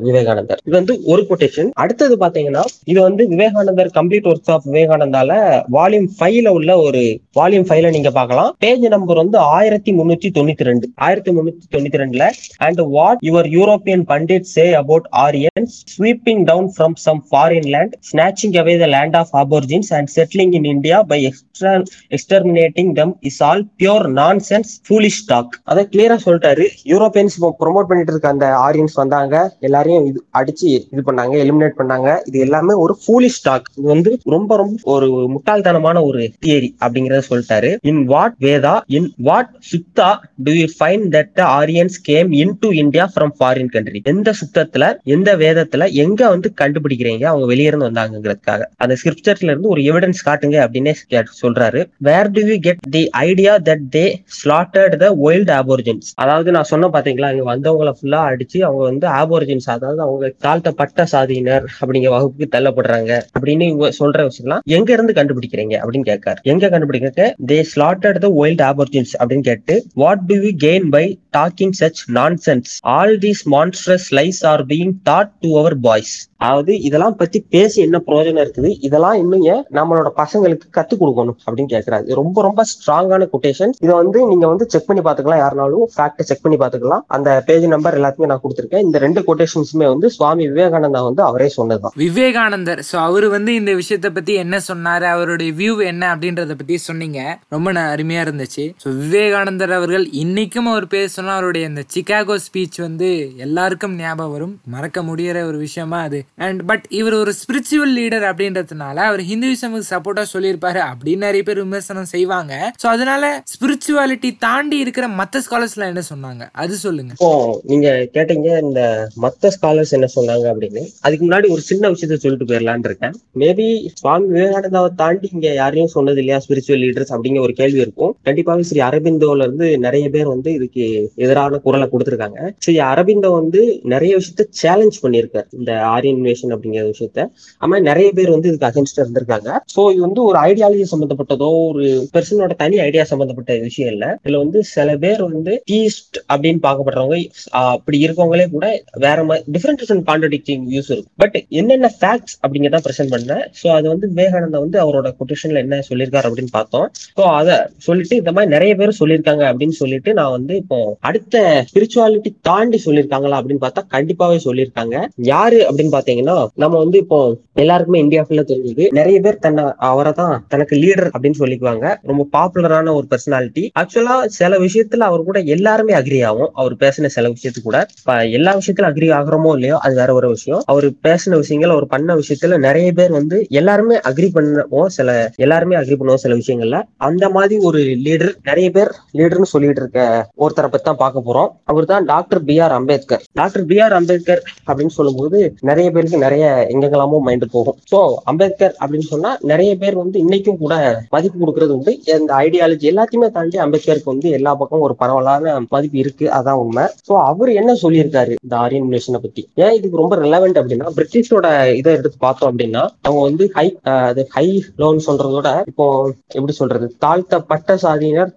விவேகானந்தர். இது வந்து ஒரு கொட்டேஷன் அடுத்தது பாத்தீங்கன்னா இது வந்து விவேகானந்தர் கம்ப்ளீட் ஒர்க்ஸ் ஆஃப் விவேகானந்தால வால்யூம் ஃபைவ்ல உள்ள ஒரு வால்யூம் ஃபைவ்ல நீங்க பார்க்கலாம். பேஜ் நம்பர் வந்து ஆயிரத்தி முன்னூத்தி தொண்ணூத்தி ரெண்டு. ஆயிரத்தி முன்னூத்தி தொண்ணூத்தி ரெண்டுல and what your European pundit say about Aryans sweeping down from some foreign land snatching away the land of aborigines and settling in India by extra exterminating them is all pure nonsense foolish talk அதை கிளியரா சொல்லிட்டாரு. Europeans இப்போ promote பண்ணிட்டு இருக்க அந்த Aryans வந்தாங்க. எல்லாரையும் இது அடிச்சு இது பண்ணாங்க எலிமினேட் பண்ணாங்க. இது எல்லாமே ஒரு ஃபூலிஷ் டாக் இது வந்து ரொம்ப ரொம்ப ஒரு முட்டாள்தனமான ஒரு தியரி அப்படிங்கறத சொல்லிட்டாரு. In what Veda in what Sukta do you find that the Aryans came into India from foreign country எந்த சுத்தத்துல எந்த வேதத்துல எங்க வந்து கண்டுபிடிக்கிறீங்க? அவங்க வெளியே இருந்து வந்தாங்கிறதுக்காக அந்த ஸ்கிரிப்டர்ல இருந்து ஒரு எவிடன்ஸ் காட்டுங்க அப்படின்னே கே- சொல்றாரு. Where do you get the idea that they slaughtered the wild aborigines அதாவது நான் சொன்ன பாத்தீங்களா இங்க வந்தவங்கள ஃபுல்லா அடிச்சு அவங்க வந்து ஆபோர்ஜின்ஸ் அதாவது அவங்க தாழ்த்தப்பட்ட சாதியினர் அப்படிங்கிற வகுப்புக்கு தள்ளப்படுறாங்க அப்படின்னு இவங்க சொல்ற விஷயம்லாம் எங்க இருந்து கண்டுபிடிக்கிறீங்க அப்படின்னு கேட்காரு. எங்க கண்டுபிடிக்க they slotted the wild aborigines அப்படின்னு கேட்டு what do you gain by talking such nonsense all these monsters lies are being taught to our boys அதாவது இதெல்லாம் பத்தி பேசி என்ன பிரயோஜனம் இருக்குது? இதெல்லாம் இன்னும் நம்மளோட பசங்களுக்கு கத்து கொடுக்கணும் அப்படின்னு கேட்கறாரு. ரொம்ப ரொம்ப ஸ்ட்ராங்கான கொட்டேஷன் இதை வந்து நீங்க வந்து செக் பண்ணி பாத்துக்கலாம் யாருனாலும். ஃபேக்ட் செக் பண்ணி பாத்துக்கலாம் அந்த பேஜ் நம்பர் எல்லாத்தையுமே நான் கொடுத்துருக்கேன். இந்த ரெண்டு கொட்டேஷன்ஸுமே வந்து சுவாமி விவேகானந்தா வந்து அவரே சொன்னதுதான். விவேகானந்தர் ஸோ அவர் வந்து இந்த விஷயத்தை பத்தி என்ன சொன்னாரு அவருடைய வியூ என்ன அப்படின்றத பத்தி சொன்னீங்க. ரொம்ப அருமையாக அருமையா இருந்துச்சு. ஸோ விவேகானந்தர் அவர்கள் இன்னைக்கும் அவர் பேர் சொன்னா அவருடைய இந்த சிகாகோ ஸ்பீச் வந்து எல்லாருக்கும் ஞாபகம் வரும். மறக்க முடியற ஒரு விஷயமா அது. அண்ட் பட் இவர் ஒரு ஸ்பிரிச்சுவல் லீடர் அப்படின்றதுனால அவர் ஹிந்துவிசமுக்கு சப்போர்ட்டா சொல்லியிருப்பாரு அப்படின்னு நிறைய பேர் விமர்சனம் செய்வாங்க. ஸோ அதனால ஸ்பிரிச்சுவாலிட்டி தாண்டி இருக்கிற மத்த ஸ்காலர்ஸ்லாம் என்ன சொன்னாங்க? அது சொல்லுங்க. இப்போ நீங்க கேட்டீங்க இந்த மற்ற ஸ்காலர்ஸ் என்ன சொன்னாங்க அப்படின்னு. அதுக்கு முன்னாடி ஒரு சின்ன விஷயத்த சொல்லிட்டு போயிடலான் இருக்கேன். மேபி சுவாமி விவேகானந்தாவை தாண்டி இங்க யாரையும் சொன்னது இல்லையா? ஸ்பிரிச்சுவல் லீடர்ஸ் அப்படிங்கிற ஒரு கேள்வி இருக்கும். கண்டிப்பாக ஸ்ரீ அரபிந்தோல இருந்து நிறைய பேர் வந்து இதுக்கு எதிரான குரலை கொடுத்துருக்காங்க. ஸ்ரீ அரபிந்தோ வந்து நிறைய விஷயத்த சேலஞ்ச் பண்ணியிருக்காரு. இந்த ஆரியன் இன்வேஷன் அப்படிங்கிற விஷயத்த. ஆமா நிறைய பேர் வந்து இதுக்கு அகேன்ஸ்டா இருந்திருக்காங்க. ஸோ இது வந்து ஒரு ஐடியாலஜி சம்பந்தப்பட்டதோ ஒரு பெர்சனோட தனி ஐடியா சம்பந்தப்பட்ட விஷயம் இல்ல. இதுல வந்து சில பேர் வந்து டீஸ்ட் அப்படின்னு பார்க்கப்படுறவங்க அப்படி இருக்கவங்களே கூட வேற மாதிரி டிஃப்ரெண்ட் டிஃப்ரெண்ட் கான்ட்ரடிக்டிங் வியூஸ் இருக்கும் பட் என்னென்ன ஃபேக்ட் ஃபேக்ட்ஸ் அப்படிங்கிறத ப்ரெசென்ட் பண்ணேன். ஸோ அது வந்து விவேகானந்தா வந்து அவரோட கொட்டேஷன்ல என்ன சொல்லியிருக்காரு அப்படின்னு பார்த்தோம். ஸோ அதை சொல்லிட்டு இந்த மாதிரி நிறைய பேர் சொல்லியிருக்காங்க அப்படின்னு சொல்லிட்டு நான் வந்து இப்போ அடுத்த ஸ்பிரிச்சுவாலிட்டி தாண்டி சொல்லியிருக்காங்களா அப்படின்னு பார்த்தா கண்டிப்பாவே சொல்லியிருக்காங்க. யாரு அப்படின்னு பாத்தீங்கன்னா நம்ம வந்து இப்போ எல்லாருக்குமே இந்தியா ஃபுல்லா தெரிஞ்சது. நிறைய பேர் தன்னை அவரை தான் தனக்கு லீடர் அப்படின்னு சொல்லிக்குவாங்க. ரொம்ப பாப்புலரான ஒரு பர்சனாலிட்டி ஆக்சுவலா சில விஷயத்துல அவர் கூட எல்லாருமே அக்ரி ஆகும். அவர் பேசின சில விஷயத்து கூட எல்லா விஷயத்துல அக்ரி ஆகிறோமோ இல்லையோ அது வேற ஒரு விஷயம். அவர் பேசின விஷயங்கள் அவர் பண்ண விஷயத்துல நிறைய பேர் வந்து எல்லாருமே அக்ரி பண்ணுவோம். சில எல்லாருமே அக்ரி பண்ணுவோம் சில விஷயங்கள்ல. அந்த மாதிரி ஒரு லீடர் நிறைய பேர் லீடர்னு சொல்லிட்டு இருக்க ஒருத்தரை பத்தி தான் பார்க்க போறோம். அவர் தான் doctor B R Ambedkar. Doctor B R Ambedkar அப்படின்னு சொல்லும்போது நிறைய பேருக்கு நிறைய எங்கெங்கெல்லாமோ மைண்ட் போகும். ஸோ அம்பேத்கர் அப்படின்னு சொன்னா நிறைய பேர் வந்து இன்னைக்கும் கூட மதிப்பு கொடுக்கறது உண்டு. இந்த ஐடியாலஜி எல்லாத்தையுமே தாண்டி அம்பேத்கருக்கு வந்து எல்லா பக்கம் ஒரு பரவலான மதிப்பு இருக்கு. அதான் உண்மை. ஸோ அவர் என்ன சொல்லியிருக்காரு இந்த ஆரியன் நேஷனை பத்தி? ஏன் இதுக்கு ரொம்ப ரெலவெண்ட் அப்படின்னா பிரிட்டிஷோட இதை எடுத்து எடுத்து பார்த்தோம் அப்படின்னா அவங்க வந்து ஹை அது ஹை லோன் சொல்றதோட இப்போ எப்படி சொல்றது? தாழ்த்தப்பட்ட சாதியினர்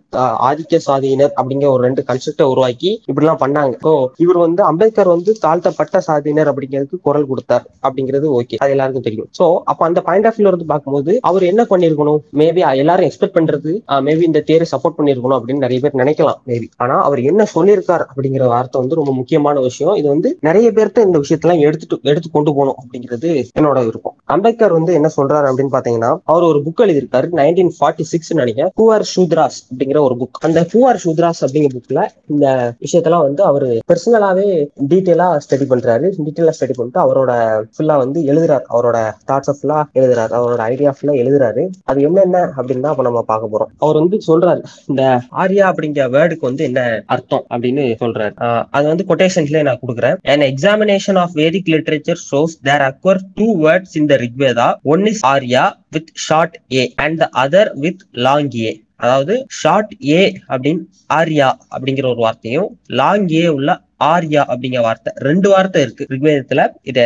ஆதிக்க சாதியினர் அப்படிங்கிற ஒரு ரெண்டு கன்செப்டை உருவாக்கி இப்படிலாம் பண்ணாங்க. ஸோ இவர் வந்து அம்பேத்கர் வந்து தாழ்த்தப்பட்ட சாதியினர் அப்படிங்கிறதுக்கு குரல் கொடுத்தார் அப்படிங்கிறது ஓகே. அது எல்லாருக்கும் தெரியும். ஸோ அப்ப அந்த பாயிண்ட் ஆஃப் வியூல இருந்து பார்க்கும்போது அவர் என்ன பண்ணிருக்கணும் மேபி எல்லாரும் எக்ஸ்பெக்ட் பண்றது மேபி இந்த தேரை சப்போர்ட் பண்ணிருக்கணும் அப்படின்னு நிறைய பேர் நினைக்கலாம் மேபி ஆனா அவர் என்ன சொல்லியிருக்கார் அப்படிங்கிற வார்த்தை வந்து ரொம்ப முக்கியமான விஷயம். இது வந்து நிறைய பேர்த்த இந்த விஷயத்தெல்லாம் எடுத்துட்டு எடுத்து கொண்டு போகணும் அப்படிங்கிறது என்னோட இருக்கும். அம்பேத்கர் வந்து என்ன சொல்றாரு அப்படின்னு பாத்தீங்கன்னா அவர் ஒரு புக் எழுதியிருக்காரு நைன்டீன் ஃபார்ட்டி சிக்ஸ் நினைக்கிறேன். பூஆர் சூத்ராஸ் அப்படிங்கிற ஒரு புக் அந்த பூஆர் சூத்ராஸ் அப்படிங்கிற புக்ல இந்த விஷயத்தெல்லாம் வந்து அவர் பர்சனலாவே டீட்டெயிலா ஸ்டடி பண்றாரு. டீட்டெயிலா ஸ்டடி பண்ணிட்டு அவரோட ஃபுல்லா வந்து எழுதுறாரு. அவரோட தாட்ஸ் ஃபுல்லா எழுதுறாரு. அவரோட ஐடியா ஃபுல்லா எழுதுறாரு. அது என்னென்ன அப்படின்னு தான் நம்ம பார்க்க போறோம். அவர் வந்து சொல்றாரு இந்த ஆர்யா அப்படிங்கிற வேர்டுக்கு வந்து என்ன அர்த்தம் அப்படின்னு சொல்றாரு. அது வந்து கொட்டேஷன்ஸ்ல நான் கொடுக்குறேன். And examination of Vedic literature shows there occur two words in the rigveda. One is arya with short a and the other with long a. அதாவது ஷார்ட் ஏ அப்படின்னு ஆர்யா அப்படிங்கிற ஒரு வார்த்தையும் லாங் ஏ உள்ள ஆர்யா அப்படிங்கிற வார்த்தை ரெண்டு வார்த்தை இருக்கு ரிக்வேதத்துல இத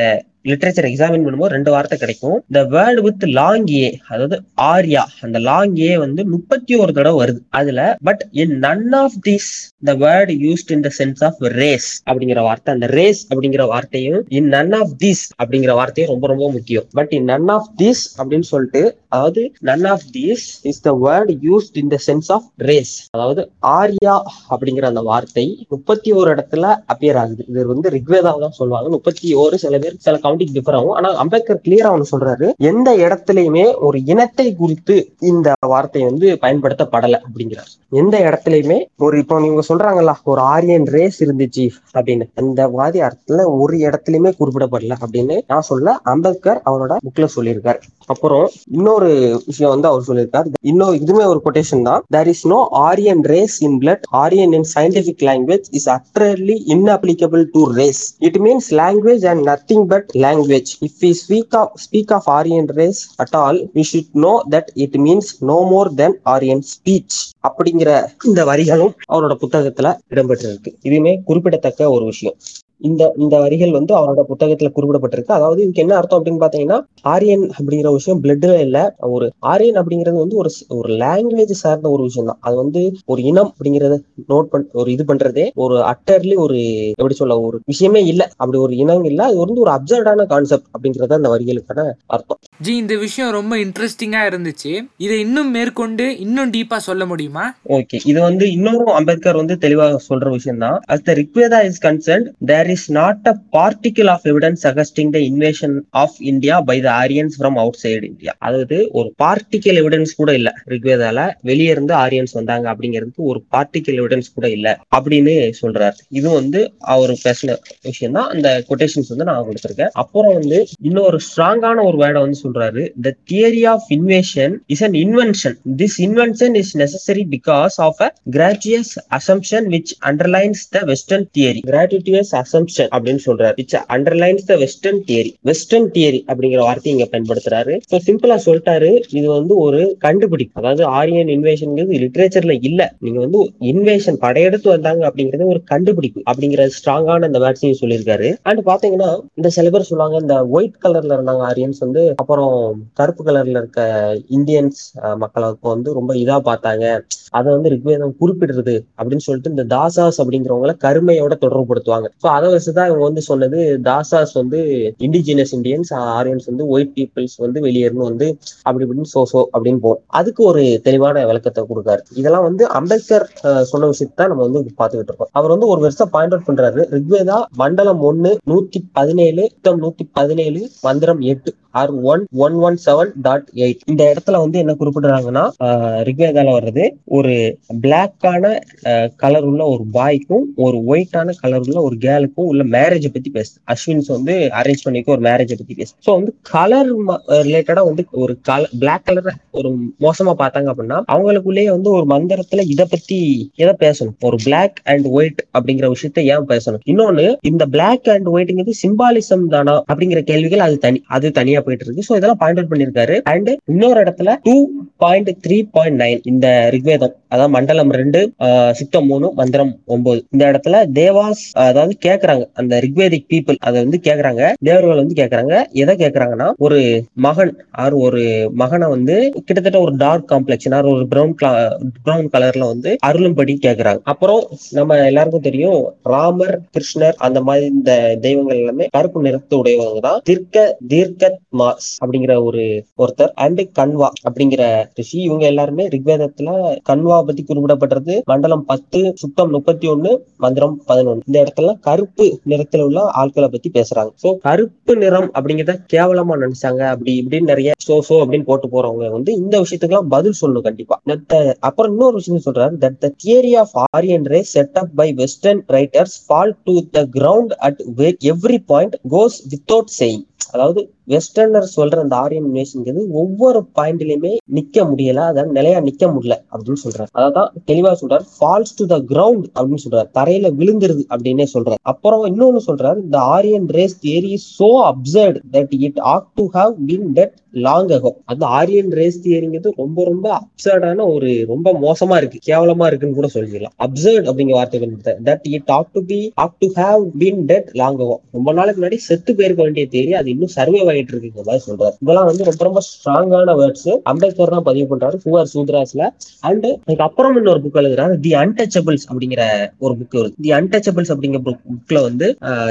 லிட்ரேச்சர் எக்ஸாமின் பண்ணும்போது ரெண்டு வார்த்தை கிடைக்கும். இந்த வேர்டு வித் லாங் ஏ அதாவது ஆர்யா. அந்த லாங் ஏ வந்து முப்பத்தி ஒரு தடவை வருது. அதுல but in none of this the word used in the sense of race அப்படிங்கிற வார்த்தை அந்த ரேஸ் அப்படிங்கிற வார்த்தையும் இன் நன் ஆஃப் திஸ் அப்படிங்கிற வார்த்தையும் ரொம்ப ரொம்ப முக்கியம். But in none of this அப்படின்னு சொல்லிட்டு அதாவது none of this is the word used in the sense of race அதாவது ஆர்யா அப்படிங்கிற அந்த வார்த்தை முப்பத்தி ஒரு இடத்துல அப்பியர் ஆகுது. இது வந்து ரிக்வேதாவை தான் சொல்லுவாங்க. முப்பத்தி ஒரு சில பேர் சில கவுண்டிங் டிஃபர் ஆகும். ஆனா அம்பேத்கர் கிளியரா ஒன்று சொல்றாரு. எந்த இடத்துலயுமே ஒரு இனத்தை குறித்து இந்த வார்த்தை வந்து பயன்படுத்தப்படல அப்படிங்கிறார். எந்த இடத்துலயுமே ஒரு இப்போ நீங்க சொல்றாங்கல்ல ஒரு ஆரியன் ரேஸ் இருந்துச்சு அப்படின்னு. அந்த வாதி அர்த்தத்துல ஒரு இடத்துலயுமே குறிப்பிடப்படல அப்படின்னு நான் சொல்ல அம்பேத்கர் அவரோட புக்ல சொல்லியிருக்காரு. அப்புறம் இன்னொரு விஷயம் வந்து அவர் சொல்லியிருக்கார் இன்னொரு இதுமே ஒரு கொட்டேஷன் தான் there is no Aryan race in blood Aryan in scientific language is utterly inapplicable to race it means language and nothing but language if we speak of speak of Aryan race at all we should know that it means no more than Aryan speech அப்படிங்கிற இந்த வரிகளும் அவரோட புத்தகத்துல இடம்பெற்றிருக்கு இதுவுமே குறிப்பிடத்தக்க ஒரு விஷயம் இந்த இந்த வரிகள் வந்து அவரோட புத்தகத்துல குறிப்பிடப்பட்டிருக்கு. அதாவது இதுக்கு என்ன அர்த்தம் அப்படின்னு பாத்தீங்கன்னா ஆரியன் அப்படிங்கிற விஷயம் பிளட்ல இல்ல. ஒரு ஆரியன் அப்படிங்கிறது வந்து ஒரு ஒரு லாங்குவேஜ் சார்ந்த ஒரு விஷயம் தான் அது வந்து ஒரு இனம் அப்படிங்கறத நோட் பண் ஒரு இது பண்றதே ஒரு அட்டர்லி ஒரு எப்படி சொல்ல ஒரு விஷயமே இல்ல. அப்படி ஒரு இனம் இல்ல. அது வந்து ஒரு அப்சர்டான கான்செப்ட் அப்படிங்கறது அந்த வரிகளுக்கான அர்த்தம். ஜி இந்த விஷயம் ரொம்ப இன்ட்ரெஸ்டிங்கா இருந்துச்சு. இதை இன்னும் மேற்கொண்டு இன்னும் டீப்பா சொல்ல முடியுமா? ஓகே இது வந்து இன்னொரு அம்பேத்கர் வந்து தெளிவாக சொல்ற விஷயம் தான் as the Rigveda is concerned is not a a of evidence evidence the invasion of India by the Aryans from from outside India. அதாவது ஒரு பார்ட்டிக்கல் எவிடன்ஸ் கூட இல்ல ரிக்வேதால வெளியே இருந்து ஆரியன்ஸ் வந்தாங்க அப்படிங்கிறது ஒரு பார்ட்டிக்கல் எவிடன்ஸ் கூட இல்ல அப்படின்னு சொல்றாரு இது வந்து அவர் பேசின விஷயம் தான் அந்த கொட்டேஷன்ஸ் வந்து நான் கொடுத்துருக்கேன் அப்புறம் வந்து இன்னொரு ஸ்ட்ராங்கான ஒரு வேர்டை வந்து சொல்றாரு the theory of invasion is an invention this invention is necessary because of a gratuitous assumption which underlines the western theory gratuitous assume assumption அப்படின்னு சொல்றாரு. It's underlines the western theory western theory அப்படிங்கிற வார்த்தையை இங்க பயன்படுத்துறாரு. So சிம்பிளா சொல்லிட்டாரு. இது வந்து ஒரு கண்டுபிடிப்பு. அதாவது ஆரியன் இன்வேஷன்ங்கிறது லிட்ரேச்சர்ல இல்ல. நீங்க வந்து இன்வேஷன் படையெடுத்து வந்தாங்க அப்படிங்கிறது ஒரு கண்டுபிடிப்பு அப்படிங்கிற ஸ்ட்ராங்கான அந்த வேர்ட்ஸையும் சொல்லியிருக்காரு. அண்ட் பாத்தீங்கன்னா இந்த சில பேர் சொல்லுவாங்க இந்த ஒயிட் கலர்ல இருந்தாங்க ஆரியன்ஸ் வந்து அப்புறம் கருப்பு கலர்ல இருக்க இந்தியன்ஸ் மக்களுக்கு வந்து ரொம்ப இதா பார்த்தாங்க. அதை வந்து ரிக்வேதம் குறிப்பிடுறது அப்படின்னு சொல்லிட்டு இந்த தாசாஸ் அப்படிங்கிறவங்கள கருமையோட தொடர்புபடுத்துவாங்க. ஸோ அதை வச்சுதான் இவங்க வந்து சொன்னது. தாசாஸ் வந்து இண்டிஜினஸ் இண்டியன்ஸ் ஆரியன்ஸ் வந்து ஒயிட் பீப்புள்ஸ் வந்து வெளியேறணும் வந்து அப்படி இப்படின்னு சோ சோ அப்படின்னு போகும் அதுக்கு ஒரு தெளிவான விளக்கத்தை கொடுக்காரு. இதெல்லாம் வந்து அம்பேத்கர் சொன்ன விஷயத்தை தான் நம்ம வந்து பார்த்துக்கிட்டு இருக்கோம். அவர் வந்து ஒரு வருஷம் பாயிண்ட் அவுட் பண்றாரு. ரிக்வேதா மண்டலம் ஒன்னு நூத்தி பதினேழு சுத்தம் நூத்தி பதினேழு மந்திரம் எட்டு R one one one seven dot eight இந்த இடத்துல வந்து என்ன குறிப்பிடுறாங்கன்னா ரிக்வேதால வர்றது ஒரு பிளாக்கான கலர் உள்ள ஒரு பாய்க்கும் ஒரு ஒயிட்டான கலர் உள்ள ஒரு கேர்ளுக்கும் உள்ள மேரேஜை பத்தி பேசுது அஸ்வின்ஸ் வந்து அரேஞ்ச் பண்ணிக்க ஒரு மேரேஜை பத்தி பேசுது ஸோ வந்து கலர் ரிலேட்டடா வந்து ஒரு கலர் பிளாக் கலர் ஒரு மோசமா பார்த்தாங்க அப்படின்னா அவங்களுக்குள்ளேயே வந்து ஒரு மந்திரத்துல இத பத்தி எதை பேசணும்? ஒரு பிளாக் அண்ட் ஒயிட் அப்படிங்கிற விஷயத்த ஏன் பேசணும்? இன்னொன்னு இந்த பிளாக் அண்ட் ஒயிட்ங்கிறது சிம்பாலிசம் தானா அப்படிங்கிற கேள்விகள் அது தனி அது தனியா போயிட்டு இருக்கு ஸோ இதெல்லாம் பாயிண்ட் அவுட் பண்ணிருக்காரு அண்ட் இன்னொரு இடத்துல two point three point nine இந்த ரிக்வேதம் அதாவது மண்டலம் ரெண்டு சித்தம் மூணு மந்திரம் ஒன்பது. இந்த இடத்துல தேவாஸ் அதாவது கேக்குறாங்க. அந்த ரிக்வேதிக் பீப்புள் அதை வந்து கேக்குறாங்க. தேவர்கள் வந்து கேக்குறாங்க. எதை கேக்குறாங்கன்னா ஒரு மகன் ஆர் ஒரு மகனை வந்து கிட்டத்தட்ட ஒரு டார்க் காம்ப்ளெக்ஷன் ஆர் ஒரு ப்ரௌன் ப்ரௌன் கலர்ல வந்து அருளும்படி கேக்குறாங்க. அப்புறம் நம்ம எல்லாருக்கும் தெரியும் ராமர் கிருஷ்ணர் அந்த மாதிரி இந்த தெய்வங்கள் எல்லாமே கருப்பு நிறத்து உடையவங்க தான். தீர்க்க தீர்க்கத் மாஸ் அப்படிங்கிற ஒரு ஒருத்தர் அண்ட் கன்வா அப்படிங்கிற ரிஷி. இவங்க எல்லாருமே ரிக்வேதத்துல கன்வா பத்தி குறிப்பிடப்படுறது மண்டலம் பத்து சுத்தம் முப்பத்தி ஒண்ணு மந்திரம் பதினொன்னு. இந்த இடத்துல கருப்பு கருப்பு நிறத்துல உள்ள ஆட்களை பத்தி பேசுறாங்க. சோ கருப்பு நிறம் அப்படிங்கிறத கேவலமா நினைச்சாங்க. அப்படி இப்படின்னு நிறைய சோ சோ அப்படின்னு போட்டு போறவங்க வந்து இந்த விஷயத்துக்கெல்லாம் பதில் சொல்லணும் கண்டிப்பா. அப்புறம் இன்னொரு விஷயம் சொல்றாரு. That the theory of Aryan race set up by western writers fall to the ground at every point goes without saying அதாவது வெஸ்டர்னர் சொல்ற அந்த ஆரியன் நேஷன்ங்கிறது ஒவ்வொரு பாயிண்ட்லயுமே நிக்க முடியல அதாவது நிலையா நிக்க முடியல அப்படின்னு சொல்றாரு. அதான் தெளிவா சொல்றாரு. ஃபால்ஸ் டு த கிரவுண்ட் அப்படின்னு சொல்றாரு. தரையில விழுந்துருது அப்படின்னே சொல்றாரு. அப்புறம் இன்னொன்னு சொல்றாரு. இந்த Aryan race theory so absurd that it ought to have been dead long ago அந்த ஆரியன் ரேஸ் தியரிங்கிறது ரொம்ப ரொம்ப அப்சர்டான ஒரு ரொம்ப மோசமா இருக்கு. கேவலமா இருக்குன்னு கூட சொல்லிக்கலாம் அப்சர்ட் அப்படிங்கிற வார்த்தை பயன்படுத்த that it ought to be ought to have been dead long ago ரொம்ப நாளுக்கு முன்னாடி செத்து போயிருக்க வேண்டிய தேரி அது இன்னும் சர்வே ஆகிட்டு இருக்குங்கிற மாதிரி சொல்றாரு இதெல்லாம் வந்து ரொம்ப ரொம்ப ஸ்ட்ராங்கான வேர்ட்ஸ் அம்பேத்கர் தான் பதிவு பண்றாரு புவர் சூத்ராஸ்ல. அண்ட் அதுக்கப்புறம் இன்னொரு புக் எழுதுறாரு தி அன்டச்சபிள்ஸ் அப்படிங்கிற ஒரு புக் வருது தி அன்டச்சபிள்ஸ் அப்படிங்கிற புக்ல வந்து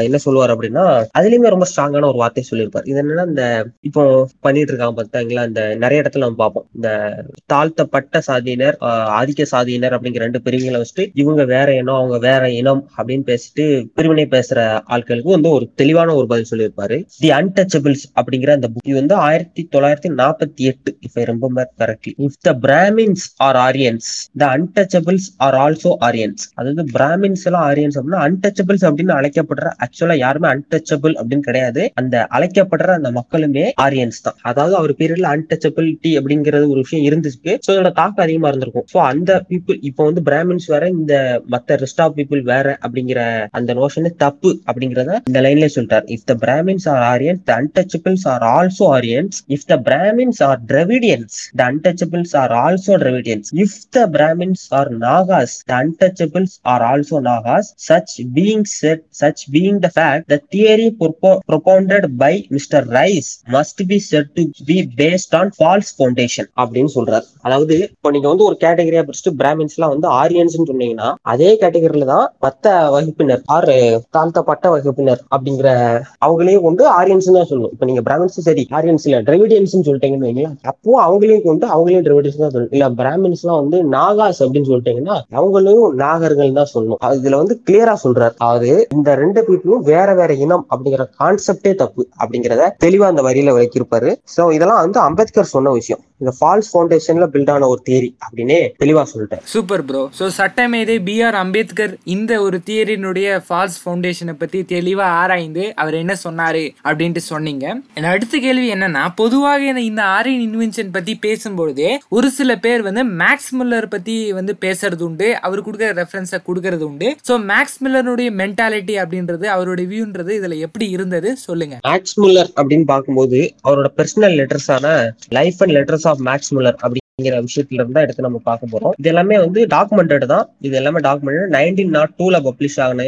என்ன சொல்லுவார் அப்படின்னா அதுலயுமே ரொம்ப ஸ்ட்ராங்கான ஒரு வார்த்தை சொல்லியிருப்பார். இது என்னன்னா இந்த இப்போ பண்ணிட்டு இருக்காங்க பார்த்தாங்களா இந்த நிறைய இடத்துல நம்ம பார்ப்போம். இந்த தாழ்த்தப்பட்ட சாதியினர் ஆதிக்க சாதியினர் அப்படிங்கிற ரெண்டு பிரிவுகளை வச்சுட்டு இவங்க வேற இனம் அவங்க வேற இனம் அப்படின்னு பேசிட்டு பிரிவினை பேசுற ஆட்களுக்கு வந்து ஒரு தெளிவான ஒரு பதில் சொல்லியிருப்பாரு. தி அன்டச்சபிள்ஸ் அப்படிங்கிற அந்த புக் இது வந்து ஆயிரத்தி தொள்ளாயிரத்தி நாற்பத்தி எட்டு. இப்ப ரொம்ப correctly if the Brahmins are Aryans the untouchables are also Aryans அதாவது பிராமின்ஸ் எல்லாம் ஆரியன்ஸ் அப்படின்னா அன்டச்சபிள்ஸ் அப்படின்னு அழைக்கப்படுற ஆக்சுவலா யாருமே அன்டச்சபிள் அப்படின்னு கிடையாது. அந்த அழைக்கப்படுற அந்த மக்களுமே ஆரியன்ஸ் தான். அதாவது அவர் பீரியட்ல அன்டச்சபிலிட்டி அப்படிங்கிறது ஒரு விஷயம் இருந்துச்சு. ஸோ இதோட தாக்கம் அதிகமா இருந்திருக்கும். ஸோ அந்த பீப்புள் இப்போ வந்து பிராமின்ஸ் வேற இந்த மத்த ரெஸ்ட் ஆஃப் பீப்புள் வேற அப்படிங்கிற அந்த நோஷனே தப்பு அப்படிங்கிறத இந்த லைன்ல சொல்லிட்டார். If the Brahmins are Aryans the untouchables are also Aryans if the Brahmins are the the are are also If if the Brahmins are Nagas the are are also Nagas such being said such the the fact the theory propounded by mister Rice must be said to be based on false foundation அப்படின்னு சொல்றாரு. அதாவது இப்போ நீங்க வந்து ஒரு கேட்டகரியா பிடிச்சிட்டு Brahmins எல்லாம் வந்து ஆரியன்ஸ் சொன்னீங்கன்னா அதே கேட்டகரியில தான் மத்த வகுப்பினர் ஆர் தாழ்த்தப்பட்ட வகுப்பினர் அப்படிங்கிற அவங்களே வந்து ஆரியன்ஸ் தான் சொல்லணும். இப்போ நீங்க பிராமின்ஸ் சரி ஆரியன்ஸ் இல்ல டிரைவிடியன்ஸ் சொல்லிட்டீங்கன்னு வைங்களா அப்போ அவங்களையும் கொண்டு அவங்களையும் டிரைவிடியன்ஸ் தான் சொல்லணும். இல்ல பிராமின்ஸ் எல்லாம் வந்து நாகாஸ் அப்படின்னு சொல்லிட்டீங்கன்னா அவங்களையும் நாகர்கள் தான் சொல்லணும். இதுல வந்து கிளியரா சொல்றாரு. அதாவது இந்த ரெண்டு பீப்புளும் வேற வேற இனம் அப்படிங்கிற கான்செப்டே தப்பு அப்படிங்கிறத தெளிவா அந்த வரியில விளக்கியிருப்பாரு. சோ இதெல்லாம் வந்து அம்பேத்கர் சொன்ன விஷயம். இந்த ஃபால்ஸ் ஃபவுண்டேஷன்ல பில்ட் ஆன ஒரு தியரி அப்படின்னே தெளிவா சொல்லிட்டேன் சூப்பர் ப்ரோ ஸோ சட்டமேதை பி ஆர் அம்பேத்கர் இந்த ஒரு தியரினுடைய ஃபால்ஸ் ஃபவுண்டேஷனை பத்தி தெளிவா ஆராய்ந்து அவர் என்ன சொன்னாரு அப்படின்ட்டு சொன்னீங்க. அடுத்த கேள்வி என்னன்னா பொதுவாக இந்த- இந்த ஆரியன் இன்வென்ஷன் பத்தி பேசும்பொழுதே ஒரு சில பேர் வந்து மேக்ஸ் மில்லர் பத்தி வந்து பேசுறது உண்டு அவர் கொடுக்குற ரெஃபரன்ஸை கொடுக்கறது உண்டு ஸோ மேக்ஸ் மில்லருடைய மென்டாலிட்டி அப்படின்றது அவருடைய வியூன்றது இதுல எப்படி இருந்தது? சொல்லுங்க. மேக்ஸ் மில்லர் அப்படின்னு பார்க்கும்போது அவரோட personal லெட்டர்ஸான life and letters of Max Muller அப்படிங்கிற விஷயத்துல இருந்தா எடுத்து நம்ம பார்க்க போறோம். இது எல்லாமே வந்து டாக்குமெண்டட் தான். இது எல்லாமே டாக்குமெண்டட் நைன்டீன் நாட் டூல பப்ளிஷ் ஆன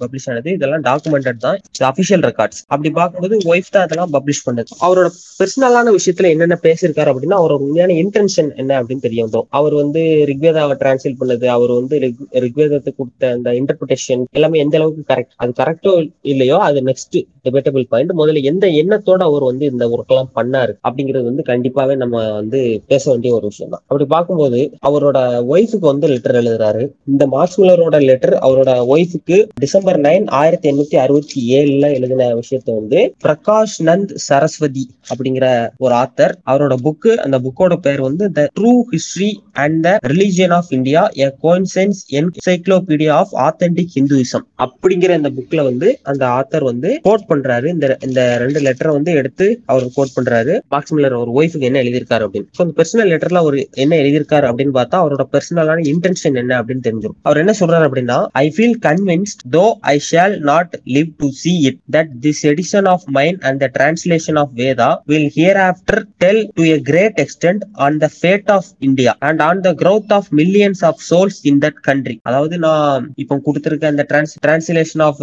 பப்ளிஷ் ஆனது. இதெல்லாம் டாக்குமெண்டட் தான். அபிஷியல் ரெக்கார்ட்ஸ் அப்படி பார்க்கும்போது ஒய்ஃப் தான் அதெல்லாம் பப்ளிஷ் பண்ணது. அவரோட பர்சனலான விஷயத்துல என்னென்ன பேசியிருக்காரு அப்படின்னா அவரோட உண்மையான இன்டென்ஷன் என்ன அப்படின்னு தெரிய வந்தோம். அவர் வந்து ரிக்வேதாவை டிரான்ஸ்லேட் பண்ணது. அவர் வந்து ரிக்- கொடுத்த அந்த இன்டர்பிரிட்டேஷன் எல்லாமே எந்த அளவுக்கு கரெக்ட் அது கரெக்டோ இல்லையோ அது நெக்ஸ்ட் டிபேட்டபிள் பாயிண்ட் முதல்ல எந்த எண்ணத்தோட அவர் வந்து இந்த ஒர்க் எல்லாம் பண்ணாரு அப்படிங்கிறது வந்து கண்டிப்பாவே நம்ம வந்து பேச வேண்டிய ஒரு விஷயம் தான் அப்படி பார்க்கும்போது அவரோட ஒய்ஃபுக்கு வந்து லெட்டர் எழுதுறாரு. இந்த மார்க்ஸ்மில்லரோட லெட்டர் அவரோட ஒய்ஃபுக்கு டிசம்பர் நைன் ஆயிரத்தி எண்ணூத்தி அறுபத்தி ஏழுல எழுதின விஷயத்த வந்து பிரகாஷ் நந்த் சரஸ்வதி அப்படிங்கிற ஒரு ஆத்தர் அவரோட புக்கு அந்த புக்கோட பேர் வந்து the true history and the religion of India a concise encyclopedia of authentic Hinduism அப்படிங்கிற இந்த புக்ல வந்து அந்த ஆத்தர் வந்து கோட் பண்றாரு. இந்த இந்த ரெண்டு லெட்டரை வந்து எடுத்து அவர் கோட் பண்றாரு. மார்க்ஸ் மில்லர் அவர் ஒய்ஃபுக்கு என்ன எழுதியிருக்காரு அப்படின்னு. ஸோ பர்சனல் லெட்டர் லெட்டர்ல அவர் என்ன எழுதியிருக்காரு அப்படின்னு பார்த்தா அவரோட பர்சனலான இன்டென்ஷன் என்ன அப்படின்னு தெரிஞ்சிடும் அவர் என்ன சொல்றாரு அப்படின்னா I feel convinced though I shall not live to see it that this edition of mind and the translation of Veda will hereafter tell to a great extent on the fate of India and on the growth of millions of souls in that country அதாவது நான் இப்போ கொடுத்திருக்க அந்த trans translation of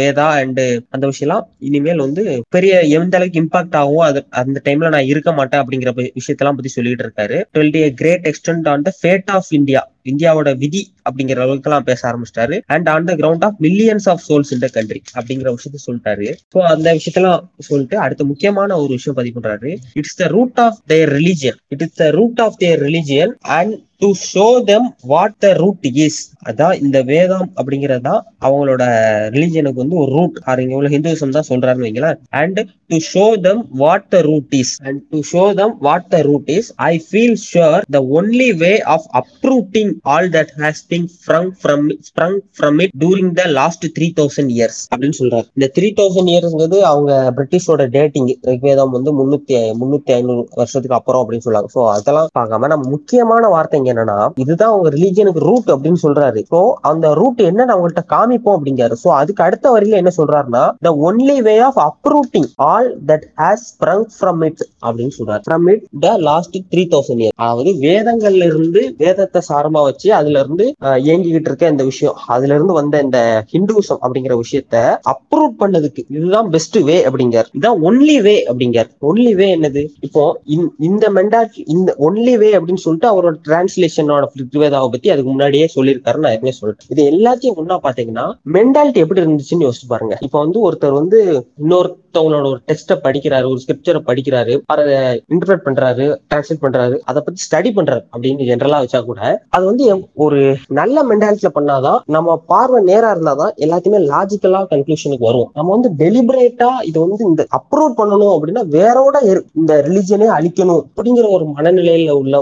Veda and அந்த விஷயம்லாம் இனிமேல் வந்து பெரிய எந்த அளவுக்கு இம்பாக்ட் ஆகும் அது அந்த டைம்ல நான் இருக்க மாட்டேன் அப்படிங்கிற விஷயத்தெல்லாம் பத்தி சொல்லிட்டு இருக்காரு. Dwell a great extent on the fate of India இந்தியாவோட விதி அப்படிங்கிற அளவுக்கு எல்லாம் பேச ஆரம்பிச்சிட்டாரு. And on the ground of millions of souls இந்த கண்ட்ரி அப்படிங்கிற விஷயத்த சொல்லிட்டாரு. ஸோ அந்த விஷயத்தெல்லாம் சொல்லிட்டு அடுத்த முக்கியமான ஒரு விஷயம் பதிவு பண்றாரு. It's the root of their religion it is the root of their religion and to show them what the root is அதான் இந்த வேதம் அப்படிங்கிறது தான் அவங்களோட ரிலிஜனுக்கு வந்து ஒரு ரூட் இங்க உள்ள ஹிந்துவிசம் தான் சொல்றாருன்னு வைங்களேன். And to show them what the root is and to show them what the root is I feel sure the only way of uprooting all that has been from from sprung from it during the last three thousand years அப்படின்னு சொல்றாரு. இந்த three thousand இயர்ஸ்ங்கிறது அவங்க பிரிட்டிஷோட dating ரிக்வேதம் வந்து முன்னூத்தி முன்னூத்தி ஐநூறு வருஷத்துக்கு அப்புறம் அப்படின்னு சொல்லுவாங்க ஸோ அதெல்லாம் பார்க்காம நம்ம முக்கியமான வார்த்தை இங்க என்னன்னா இதுதான் அவங்க ரிலீஜியனுக்கு ரூட் அப்படின்னு சொல்றாரு. ஸோ அந்த ரூட் என்னன்னு அவங்கள்ட்ட காமிப்போம் அப்படிங்கிறாரு. சோ அதுக்கு அடுத்த வரியில என்ன சொல்றாருன்னா the only way of uprooting all that has sprung from it அப்படின்னு சொல்றாரு. From it the last three thousand year அதாவது வேதங்கள்ல இருந்து வேதத்தை சாரமா வச்சு அதுல இருந்து இயங்கிக்கிட்டு இருக்க இந்த விஷயம். அதுல இருந்து வந்த இந்த ஹிந்துசம் அப்படிங்கிற விஷயத்த அப்ரூவ் பண்ணதுக்கு இதுதான் பெஸ்ட் வே அப்படிங்கிறார். இதான் ஒன்லி வே அப்படிங்கார் ஒன்லி வே என்னது? இப்போ இந்த- இந்த மெண்டாலிட்டி இந்த ஒன்லி வே அப்படின்னு சொல்லிட்டு அவரோட டிரான்ஸ்லேஷனோட ரிக்வேதாவை பத்தி அதுக்கு முன்னாடியே சொல்லியிருக்காரு நான் ஏற்கனவே சொல்லிட்டேன் இது எல்லாத்தையும் ஒன்னா பாத்தீங்கன்னா மென்டாலிட்டி எப்படி இருந்துச்சுன்னு யோசிச்சு பாருங்க. இப்போ வந்து ஒருத்தர் வந்து இன்னொருத்தவங்களோட ஒரு டெஸ்ட்டை படிக்கிறாரு ஒரு ஸ்கிரிப்சரை படிக்கிறாரு அதை இன்டர்பிரட் பண்றாரு டிரான்ஸ்லேட் பண்றாரு அதை பத்தி ஸ்டடி பண்றாரு அப்படின்னு ஜென்ரலா வச்சா கூட அது வந்து வந்து ஒரு நல்ல மென்டாலிட்டியில பண்ணாதான் நம்ம பார்வை நேரா இருந்தாதான் எல்லாத்தையுமே லாஜிக்கலா கன்க்ளூஷனுக்கு வரும் நம்ம வந்து டெலிபரேட்டா இதை வந்து இந்த அப்ரூவ் பண்ணணும் அப்படின்னா வேறோட இந்த ரிலிஜனே அழிக்கணும் அப்படிங்கிற ஒரு மனநிலையில உள்ள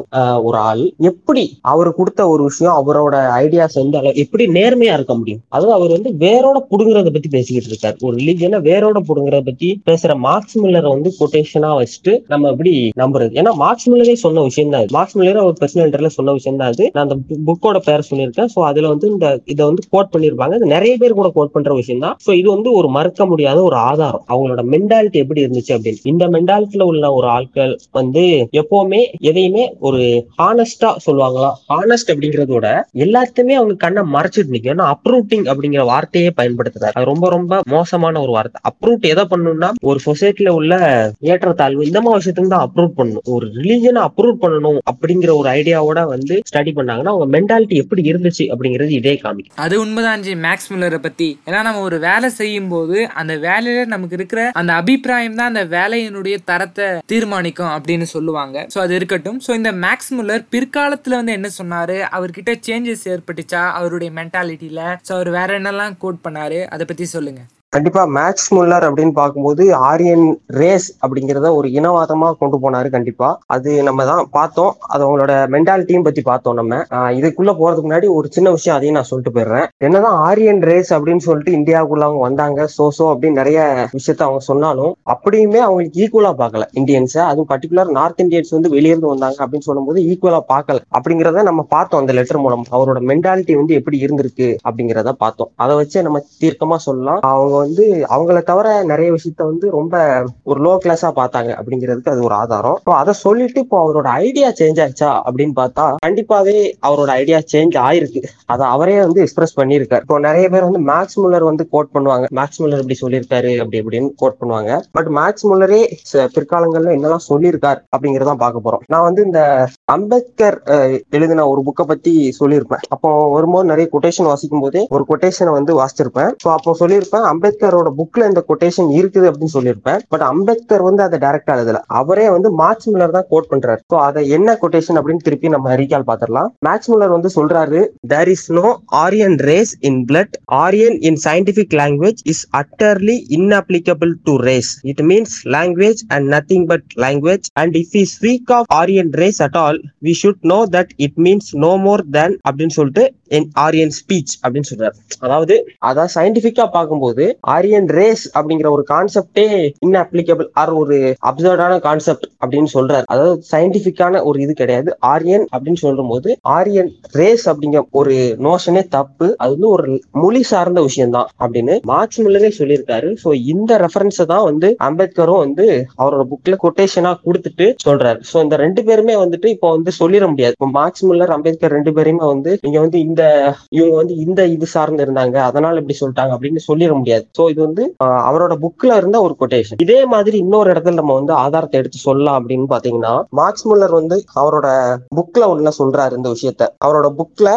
ஒரு ஆள் எப்படி அவர் கொடுத்த ஒரு விஷயம் அவரோட ஐடியாஸ் வந்து அளவு- எப்படி நேர்மையா இருக்க முடியும்? அதுவும் அவர் வந்து வேறோட புடுங்குறத பத்தி பேசிக்கிட்டு இருக்காரு. ஒரு ரிலிஜனை வேரோட புடுங்குறத பத்தி பேசுற மார்க்ஸ் மில்லரை வந்து கொட்டேஷனா வச்சுட்டு நம்ம எப்படி நம்புறது? ஏன்னா மார்க்ஸ் மில்லரே சொன்ன விஷயம் தான் மார்க்ஸ் மில்லர் அவர் பர்சனல் சொன்ன விஷயம் தான் அது நான் அந்த புக்கோட பேர் சொல்லியிருக்கேன். ஸோ அதுல வந்து இந்த இதை வந்து கோட் பண்ணிருப்பாங்க இது நிறைய பேர் கூட கோட் பண்ற விஷயம் தான் ஸோ இது வந்து ஒரு மறக்க முடியாத ஒரு ஆதாரம். அவங்களோட மென்டாலிட்டி எப்படி இருந்துச்சு அப்படின்னு. இந்த மென்டாலிட்டியில உள்ள ஒரு ஆட்கள் வந்து எப்பவுமே எதையுமே ஒரு ஹானஸ்டா சொல்லுவாங்களா? ஹானஸ்ட் அப்படிங்கறதோட எல்லாத்தையுமே அவங்க கண்ணை மறைச்சிட்டு நிற்கும் ஏன்னா அப்ரூட்டிங் அப்படிங்கிற வார்த்தையே பயன்படுத்துறாரு. அது ரொம்ப ரொம்ப மோசமான ஒரு வார்த்தை. அப்ரூட் எதை பண்ணணும்னா ஒரு சொசைட்டில உள்ள ஏற்றத்தாழ்வு இந்த மாதிரி விஷயத்துக்கு தான் அப்ரூவ் பண்ணணும். ஒரு ரிலீஜனை அப்ரூவ் பண்ணணும் அப்படிங்கிற ஒரு ஐடியாவோட வந்து ஸ்டடி பண்ணாங்க. அவங்க மென்டாலிட்டி எப்படி இருந்துச்சு அப்படிங்கிறது இதே காமிக்கும். அது உண்மைதான் ஜி மேக்ஸ் மில்லரை பத்தி. ஏன்னா நம்ம ஒரு வேலை செய்யும் போது அந்த வேலையில நமக்கு இருக்கிற அந்த அபிப்பிராயம் தான் அந்த வேலையினுடைய தரத்தை தீர்மானிக்கும் அப்படின்னு சொல்லுவாங்க. சோ அது இருக்கட்டும். சோ இந்த மேக்ஸ் முல்லர் பிற்காலத்துல வந்து என்ன சொன்னாரு? அவர்கிட்ட சேஞ்சஸ் ஏற்பட்டுச்சா? அவருடைய மென்டாலிட்டியில சோ அவர் வேற என்னெல்லாம் கோட் பண்ணாரு? அதை பத்தி சொல்லுங்க. கண்டிப்பா மேக்ஸ் முல்லர் அப்படின்னு பார்க்கும்போது ஆரியன் ரேஸ் அப்படிங்கிறத ஒரு இனவாதமா கொண்டு போனாரு கண்டிப்பா. அது நம்ம தான் பார்த்தோம். அது அவங்களோட மென்டாலிட்டியும் பத்தி பார்த்தோம் நம்ம. இதுக்குள்ள போறதுக்கு முன்னாடி ஒரு சின்ன விஷயம் அதையும் நான் சொல்லிட்டு போயிடுறேன். என்னதான் ஆரியன் ரேஸ் அப்படின்னு சொல்லிட்டு இந்தியாவுக்குள்ள அவங்க வந்தாங்க சோ அப்படின்னு நிறைய விஷயத்த அவங்க சொன்னாலும் அப்படியுமே அவங்களுக்கு ஈக்குவலா பார்க்கல இந்தியன்ஸை. அதுவும் பர்டிகுலர் நார்த் இந்தியன்ஸ் வந்து வெளியிருந்து வந்தாங்க அப்படின்னு சொல்லும்போது ஈக்குவலா பார்க்கல. அப்படிங்கிறத நம்ம பார்த்தோம் அந்த லெட்டர் மூலம். அவரோட மென்டாலிட்டி வந்து எப்படி இருந்திருக்கு அப்படிங்கிறத பார்த்தோம். அதை வச்சு நம்ம தீர்க்கமா சொல்லலாம். அவங்க வந்து அவங்கள தவிர நிறைய விஷயத்த வந்து ரொம்ப ஒரு லோ கிளாஸா பார்த்தாங்க அப்படிங்கிறதுக்கு அது ஒரு ஆதாரம். இப்போ அதை சொல்லிட்டு இப்போ அவரோட ஐடியா சேஞ்ச் ஆயிடுச்சா அப்படின்னு பார்த்தா கண்டிப்பாவே அவரோட ஐடியா சேஞ்ச் ஆயிருக்கு. அதை அவரே வந்து எக்ஸ்பிரஸ் பண்ணியிருக்காரு. இப்போ நிறைய பேர் வந்து மேக்ஸ் முல்லர் வந்து கோட் பண்ணுவாங்க. மேக்ஸ் முல்லர் இப்படி சொல்லியிருக்காரு அப்படி இப்படின்னு கோட் பண்ணுவாங்க. பட் மேக்ஸ் முல்லரே ச- பிற்காலங்கள்ல என்னெல்லாம் சொல்லியிருக்காரு அப்படிங்கறதான் பார்க்க போறோம். நான் வந்து இந்த அம்பேத்கர் எழுதின ஒரு புக்கை பத்தி சொல்லியிருப்பேன். அப்போ வரும்போது நிறைய கொட்டேஷன் வாசிக்கும் போதே ஒரு கொட்டேஷனை வந்து வாசிச்சிருப்பேன். ஸோ அப்போ சொல்லியிருப்பேன் அம்பேத்கரோட புக்ல இந்த கொட்டேஷன் இருக்குது அப்படின்னு சொல்லியிருப்பேன். பட் அம்பேத்கர் வந்து அதை டைரக்டா எழுதல. அவரே வந்து மார்க்ஸ் மில்லர் தான் கோட் பண்றாரு. ஸோ அதை என்ன கொட்டேஷன் அப்படின்னு திருப்பி நம்ம ரீகால் பார்த்துடலாம். மேக்ஸ் மில்லர் வந்து சொல்றாரு there is no Aryan race in blood Aryan in scientific language is utterly inapplicable to race it means language and nothing but language and if we speak of Aryan race at all we should know that it means no more than அப்படின்னு சொல்லிட்டு என் Aryan speech அப்படின்னு சொல்றாரு. அதாவது அதான் சயின்டிபிக்கா பார்க்கும்போது Aryan race அப்படிங்கிற ஒரு கான்செப்டே இன்அப்ளிகபிள் ஆர் ஒரு அப்சர்டான கான்செப்ட் அப்படின்னு சொல்றாரு. அதாவது சயின்டிபிக்கான ஒரு இது கிடையாது. ஆரியன் அப்படின்னு சொல்லும் போது ஆரியன் ரேஸ் அப்படிங்கிற ஒரு நோஷனே தப்பு. அது வந்து ஒரு மொழி சார்ந்த விஷயம் தான் அப்படின்னு மார்க்ஸ் முல்லரே சொல்லியிருக்காரு. ஸோ இந்த ரெஃபரன்ஸை தான் வந்து அம்பேத்கரும் வந்து அவரோட புக்ல கொட்டேஷனா கொடுத்துட்டு சொல்றாரு. ஸோ இந்த ரெண்டு பேருமே வந்துட்டு இப்போ வந்து சொல்லிட முடியாது. இப்போ மார்க்ஸ் முல்லர் அம்பேத்கர் ரெண்டு பேருமே வந்து நீங்க வந்து இந்த இவங்க வந்து இந்த இது சார்ந்து இருந்தாங்க. அதனால இப்படி சொல்லிட்டாங்க அப்படின்னு சொல்லிட முடியாது. ஸோ இது வந்து அவரோட புக்ல இருந்த ஒரு கொட்டேஷன் இதே மாதிரி இன்னொரு இடத்துல நம்ம வந்து ஆதாரத்தை எடுத்து சொல்லலாம் அப்படின்னு பாத்தீங்கன்னா மார்க்ஸ் முல்லர் வந்து அவரோட புக்ல ஒண்ணு சொல்றாரு இந்த விஷயத்த. அவரோட புக்ல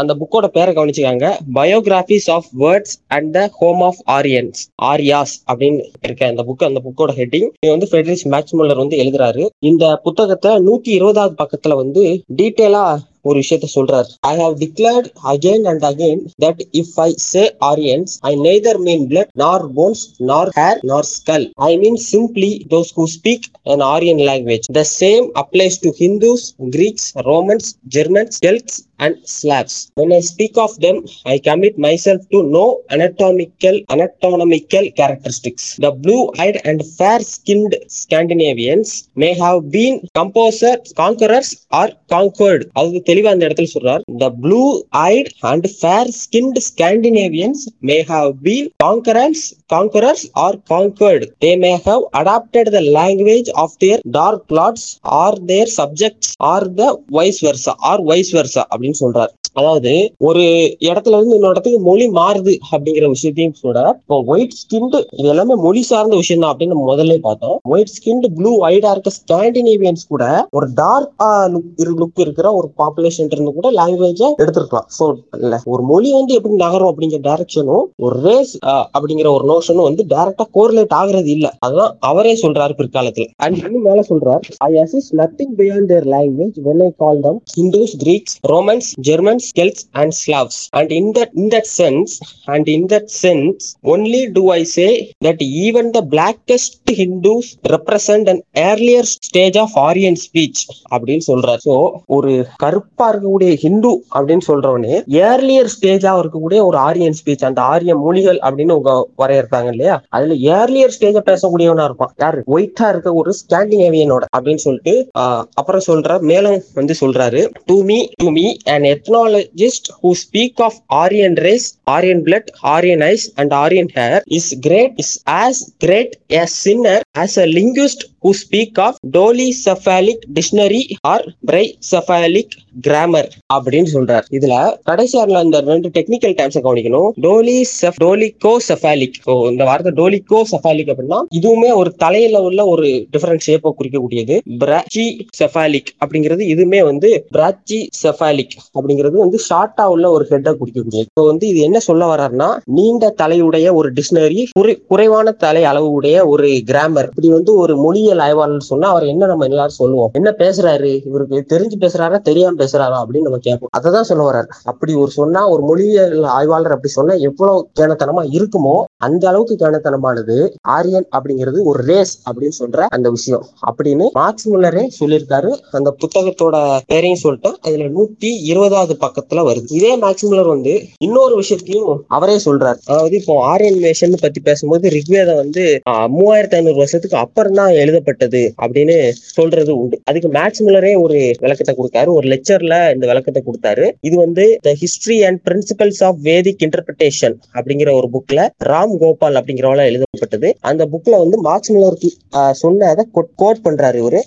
அந்த புக்கோட பேரை கவனிச்சுக்காங்க. Biographies of words and the home of Aryans Aryas அப்படின்னு இருக்க அந்த புக் அந்த புக்கோட ஹெட்டிங் இது வந்து ஃபெட்ரிஸ் மேக்ஸ் முல்லர் வந்து எழுதுறாரு. இந்த புத்தகத்தை நூத்தி இருபதாவது பக்கத்துல வந்து டீட்டெயிலா ஒரு விஷயத்த சொல்றாரு I have declared again and again that if I say Aryans I neither mean blood nor bones nor hair nor skull I mean simply those who speak an Aryan language. The same applies to Hindus, Greeks, Romans, Germans, Celts, and Slavs. When I speak of them, I commit myself to no anatomical anatomical characteristics. The blue-eyed and fair-skinned Scandinavians may have been composers, conquerors, or conquered. அது தெளிவா அந்த இடத்துல சொல்றார். The blue eyed and fair skinned Scandinavians may have been conquerors conquerors or conquered they may have adopted the language of their dark lords or their subjects or the vice versa or vice versa அப்படின்னு சொல்றாரு. அதாவது ஒரு இடத்துல இருந்து இன்னொரு இடத்துக்கு மொழி மாறுது அப்படிங்கிற விஷயத்தையும் கூட இப்போ ஒயிட் ஸ்கின்டு இது எல்லாமே மொழி சார்ந்த விஷயம் தான் அப்படின்னு முதல்ல பார்த்தோம். ஒயிட் ஸ்கின்டு ப்ளூ ஒயிடா இருக்க ஸ்காண்டினேவியன்ஸ் கூட ஒரு டார்க் லுக் லுக் இருக்கிற ஒரு பாப்புலேஷன் இருந்து கூட லாங்குவேஜ எடுத்துருக்கலாம். ஸோ இல்ல. ஒரு மொழி வந்து எப்படி நகரும் அப்படிங்கிற டைரக்ஷனும் ஒரு ரேஸ் அப்படிங்கிற ஒரு நோஷனும் வந்து டைரக்டா கோரிலேட் ஆகுறது இல்ல. அதுதான் அவரே சொல்றாரு பிற்காலத்துல. அண்ட் இன்னும் மேல சொல்றாரு I assess nothing beyond their language when I call them Hindus Greeks Romans Germans Celts and Slavs and in that in that sense and in that sense only do I say that even the blackest Hindus represent and earlier stage of Aryan speech அப்படின்னு சொல்றாரு. So ஒரு கருப்பு இருக்கக்கூடிய ஹிந்து அப்படின்னு சொல்றவனே earlier ஸ்டேஜா இருக்கக்கூடிய ஒரு Aryan speech அந்த ஆரிய மொழிகள் அப்படின்னு உங்க வரையறுத்தாங்க இல்லையா? அதுல ஏர்லியர் ஸ்டேஜ பேசக்கூடியவனா இருப்பான். யாரு? ஒயிட்டா இருக்க ஒரு ஸ்டாண்டிங் ஏவியனோட அப்படின்னு சொல்லிட்டு அப்புறம் சொல்ற மேலும் வந்து சொல்றாரு to me to me and ethnologist who speak of Aryan race Aryan blood Aryan eyes and Aryan hair is great is as great a sinner as a linguist who speak of dolicephalic dictionary or cephalic grammar அப்படின்னு சொல்றார். இதுல கடைசியார்ல இந்த ரெண்டு technical டைம்ஸை கவனிக்கணும். Dolly டோலிகோசெஃபாலிக் so இந்த வார்த்தை டோலிகோசெஃபாலிக் அப்படின்னா இதுவுமே ஒரு தலையில உள்ள ஒரு டிஃபரண்ட் ஷேப்பை குறிக்கக்கூடியது. பிராச்சி செஃபாலிக் அப்படிங்கிறது இதுவுமே வந்து பிராச்சி செஃபாலிக் அப்படிங்கிறது வந்து ஷார்ட்டா உள்ள ஒரு ஹெட்டை குறிக்கக்கூடியது. ஸோ வந்து இது என்ன சொல்ல வர்றாருன்னா நீண்ட தலையுடைய ஒரு டிக்ஷனரி குறைவான தலை அளவு உடைய ஒரு கிராமர் இப்படி வந்து ஒரு மொழியியல் ஆய்வாளர் சொன்னா அவர் என்ன நம்ம எல்லாரும் சொல்லுவோம்? என்ன பேசுறாரு? இவருக்கு தெரிஞ்சு பேசுறாரா? தெரியாம பேசுறாரா? அப்படின்னு நம்ம கேட்போம். அதை தான் சொல்ல வர்றாரு. அப்படி ஒரு சொன்னா ஒரு மொழியியல் ஆய்வாளர் அப்படி சொன்னா எவ்வளவு கேனத்தனமா இருக்குமோ அந்த அளவுக்கு கேனத்தனமானது ஆரியன் அப்படிங்கிறது ஒரு ரேஸ் அப்படின்னு சொல்ற அந்த விஷயம். அப்படின்னு மார்க்ஸ் முல்லரே சொல்லியிருக்காரு. அந்த புத்தகத்தோட பேரையும் சொல்லிட்டேன் அதுல நூத்தி இருபதாவது பக்கத்துல வருது. இதே மார்க்ஸ் முல்லர் வந்து இன்னொரு விஷயத்தையும் அவரே சொல்றாரு. அதாவது இப்போ ஆரியன் மேஷன் பத்தி பேசும்போது ரிக்வேதம் வந்து மூவாயிரத்தி ஐநூறு வருஷத்துக்கு அப்புறம் தான் எழுதப்பட்டது அப்படின்னு சொல்றது உண்டு. அதுக்கு மேக்ஸ் மில்லரே ஒரு விளக்கத்தை கொடுத்தாரு. ஒரு லெக்சர்ல இந்த விளக்கத்தை கொடுத்தாரு. இது வந்து the history and principles of Vedic interpretation அப்படிங்கிற ஒரு புக்ல ராம் கோபால் அப்படிங்கிறவங்கள எழுதப்பட்டது. அந்த புக்ல வந்து மார்க்ஸ் முல்லருக்கு சொன்னதை கோட் பண்றாரு இவரு.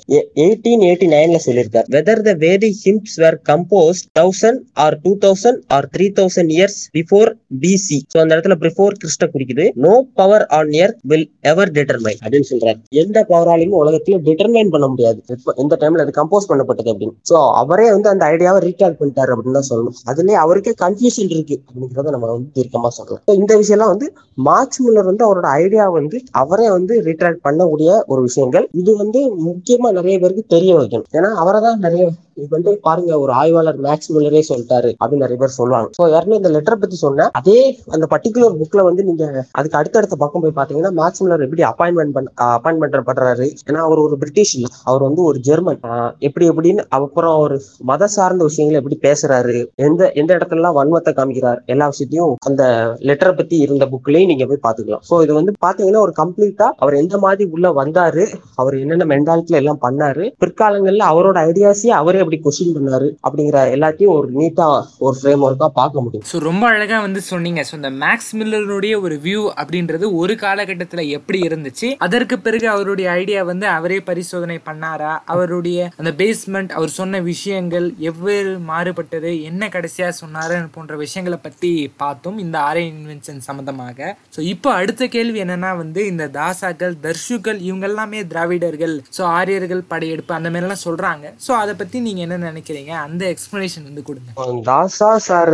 எயிட்டீன் எயிட்டி நைன்ல சொல்லியிருக்காரு. Whether the Vedic hymns were compose thousand or two thousand or three thousand years before BC so அந்த இடத்துல பிஃபோர் கிறிஸ்ட குறிக்குது. No power on year will ever determine அப்படின்னு சொல்றாரு. எந்த பவராலையும் உலகத்துல டிட்டர்மைன் பண்ண முடியாது. இந்த எந்த டைம்ல அது கம்போஸ் பண்ணப்பட்டது அப்படின்னு. சோ அவரே வந்து அந்த ஐடியாவை ரீகால் பண்ணிட்டாரு அப்படின்னு தான் சொல்லணும். அதுலயே அவருக்கே கன்ஃபியூஷன் இருக்கு அப்படிங்கிறத நம்ம வந்து தீர்க்கமா சொல்லலாம். So இந்த விஷயம்லாம் வந்து மார்க்ஸ் முல்லர் வந்து அவரோட ஐடியா வந்து அவரே வந்து ரீட்ராக்ட் பண்ணக்கூடிய ஒரு விஷயங்கள். இது வந்து முக்கியமா நிறைய பேருக்கு தெரிய வைக்கணும். ஏன்னா அவரை தான் நிறைய இது வந்து பாருங்க ஒரு ஆய்வாளர் மேக்ஸ் மில்லரே சொல்லிட்டாரு அப்படின்னு நிறைய பேர் சொல்லுவாங்க. ஸோ யாருமே இந்த லெட்டரை பத்தி சொன்ன அதே அந்த பர்டிகுலர் புக்ல வந்து நீங்க அதுக்கு அடுத்தடுத்த பக்கம் போய் பாத்தீங்கன்னா மேக்ஸ் மில்லர் எப்படி அப்பாயின்மெண்ட் பண்ண அப்பாயின்மெண்ட் பண்றாரு? ஏன்னா அவர் ஒரு பிரிட்டிஷ் இல்ல. அவர் வந்து ஒரு ஜெர்மன் எப்படி எப்படின்னு அப்புறம் ஒரு மத சார்ந்த விஷயங்களை எப்படி பேசுறாரு? எந்த எந்த இடத்துலலாம் வன்மத்தை காமிக்கிறார்? எல்லா விஷயத்தையும் அந்த லெட்டரை பத்தி இருந்த புக்லயும் நீங்க போய் பாத்துக்கலாம். சோ இது வந்து பாத்தீங்கன்னா ஒரு கம்ப்ளீட்டா அவர் எந்த மாதிரி உள்ள வந்தாரு? அவர் என்னென்ன மென்டாலிட்டில எல்லாம் பண்ணாரு? பிற்காலங்கள்ல அவரோட ஐடியாஸே அவரே எப்படி கொஸ்டின் பண்ணாரு அப்படிங்கிற எல்லாத்தையும் ஒரு நீட்டா ஒரு ஃப்ரேம் ஒர்க்கா பார்க்க முடியும். ஸோ ரொம்ப அழகா வந்து சொன்னீங்க. ஸோ இந்த மேக்ஸ் மில்லருடைய ஒரு வியூ அப்படின்றது ஒரு காலகட்டத்தில் எப்படி இருந்துச்சு? அதற்கு பிறகு அவருடைய ஐடியா வந்து அவரே பரிசோதனை பண்ணாரா? அவருடைய அந்த பேஸ்மெண்ட் அவர் சொன்ன விஷயங்கள் எவ்வேறு மாறுபட்டது? என்ன கடைசியாக சொன்னாரு? போன்ற விஷயங்களை பற்றி பார்த்தோம். இந்த ஆரே இன்வென்ஷன் சம்மந்தமாக ஸோ இப்போ அடுத்த கேள்வி என்னன்னா வந்து இந்த தாசாக்கள் தர்ஷுக்கள் இவங்க எல்லாமே திராவிடர்கள். ஸோ ஆரியர்கள் படையெடுப்பு அந்த மாதிரிலாம் சொல்கிறாங்க ஸோ அதை பற்றி நீங்க என்ன நினைக்கிறீங்க? அந்த எக்ஸ்பிளனேஷன் வந்து கொடுங்க. தாசா சார்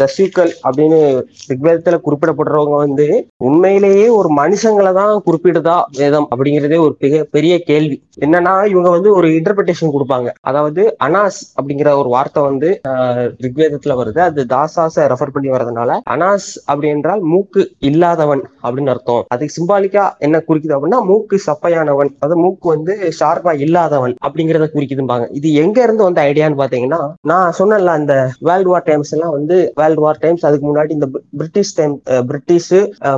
தசுக்கள் அப்படின்னு ரிக்வேதத்துல குறிப்பிடப்படுறவங்க வந்து உண்மையிலேயே ஒரு மனுஷங்களை தான் குறிப்பிடுதா வேதம் அப்படிங்கிறதே ஒரு பெரிய பெரிய கேள்வி. என்னன்னா இவங்க வந்து ஒரு இன்டர்பிரிட்டேஷன் கொடுப்பாங்க. அதாவது அனாஸ் அப்படிங்கிற ஒரு வார்த்தை வந்து ஆஹ், ரிக்வேதத்துல வருது. அது தாசாச ரெஃபர் பண்ணி வர்றதுனால அனாஸ் அப்படி என்றால் மூக்கு இல்லாதவன் அப்படின்னு அர்த்தம். அதுக்கு சிம்பாலிக்கா என்ன குறிக்குது அப்படின்னா மூக்கு சப்பையானவன். அதாவது மூக்கு வந்து ஷார்ப்பா இல்லாதவன் அப்படிங்கிறத குறிக்குதும்பாங்க. இது எங்க இருந்து வந்த ஐடியான்னு பாத்தீங்கன்னா நான் சொன்னேன்ல அந்த வேர்ல்டு வார் டைம்ஸ் எல்லாம் வந்து வேர்ல்டு வார் டைம்ஸ் அதுக்கு முன்னாடி இந்த பிரிட்டிஷ் டைம் பிரிட்டிஷ்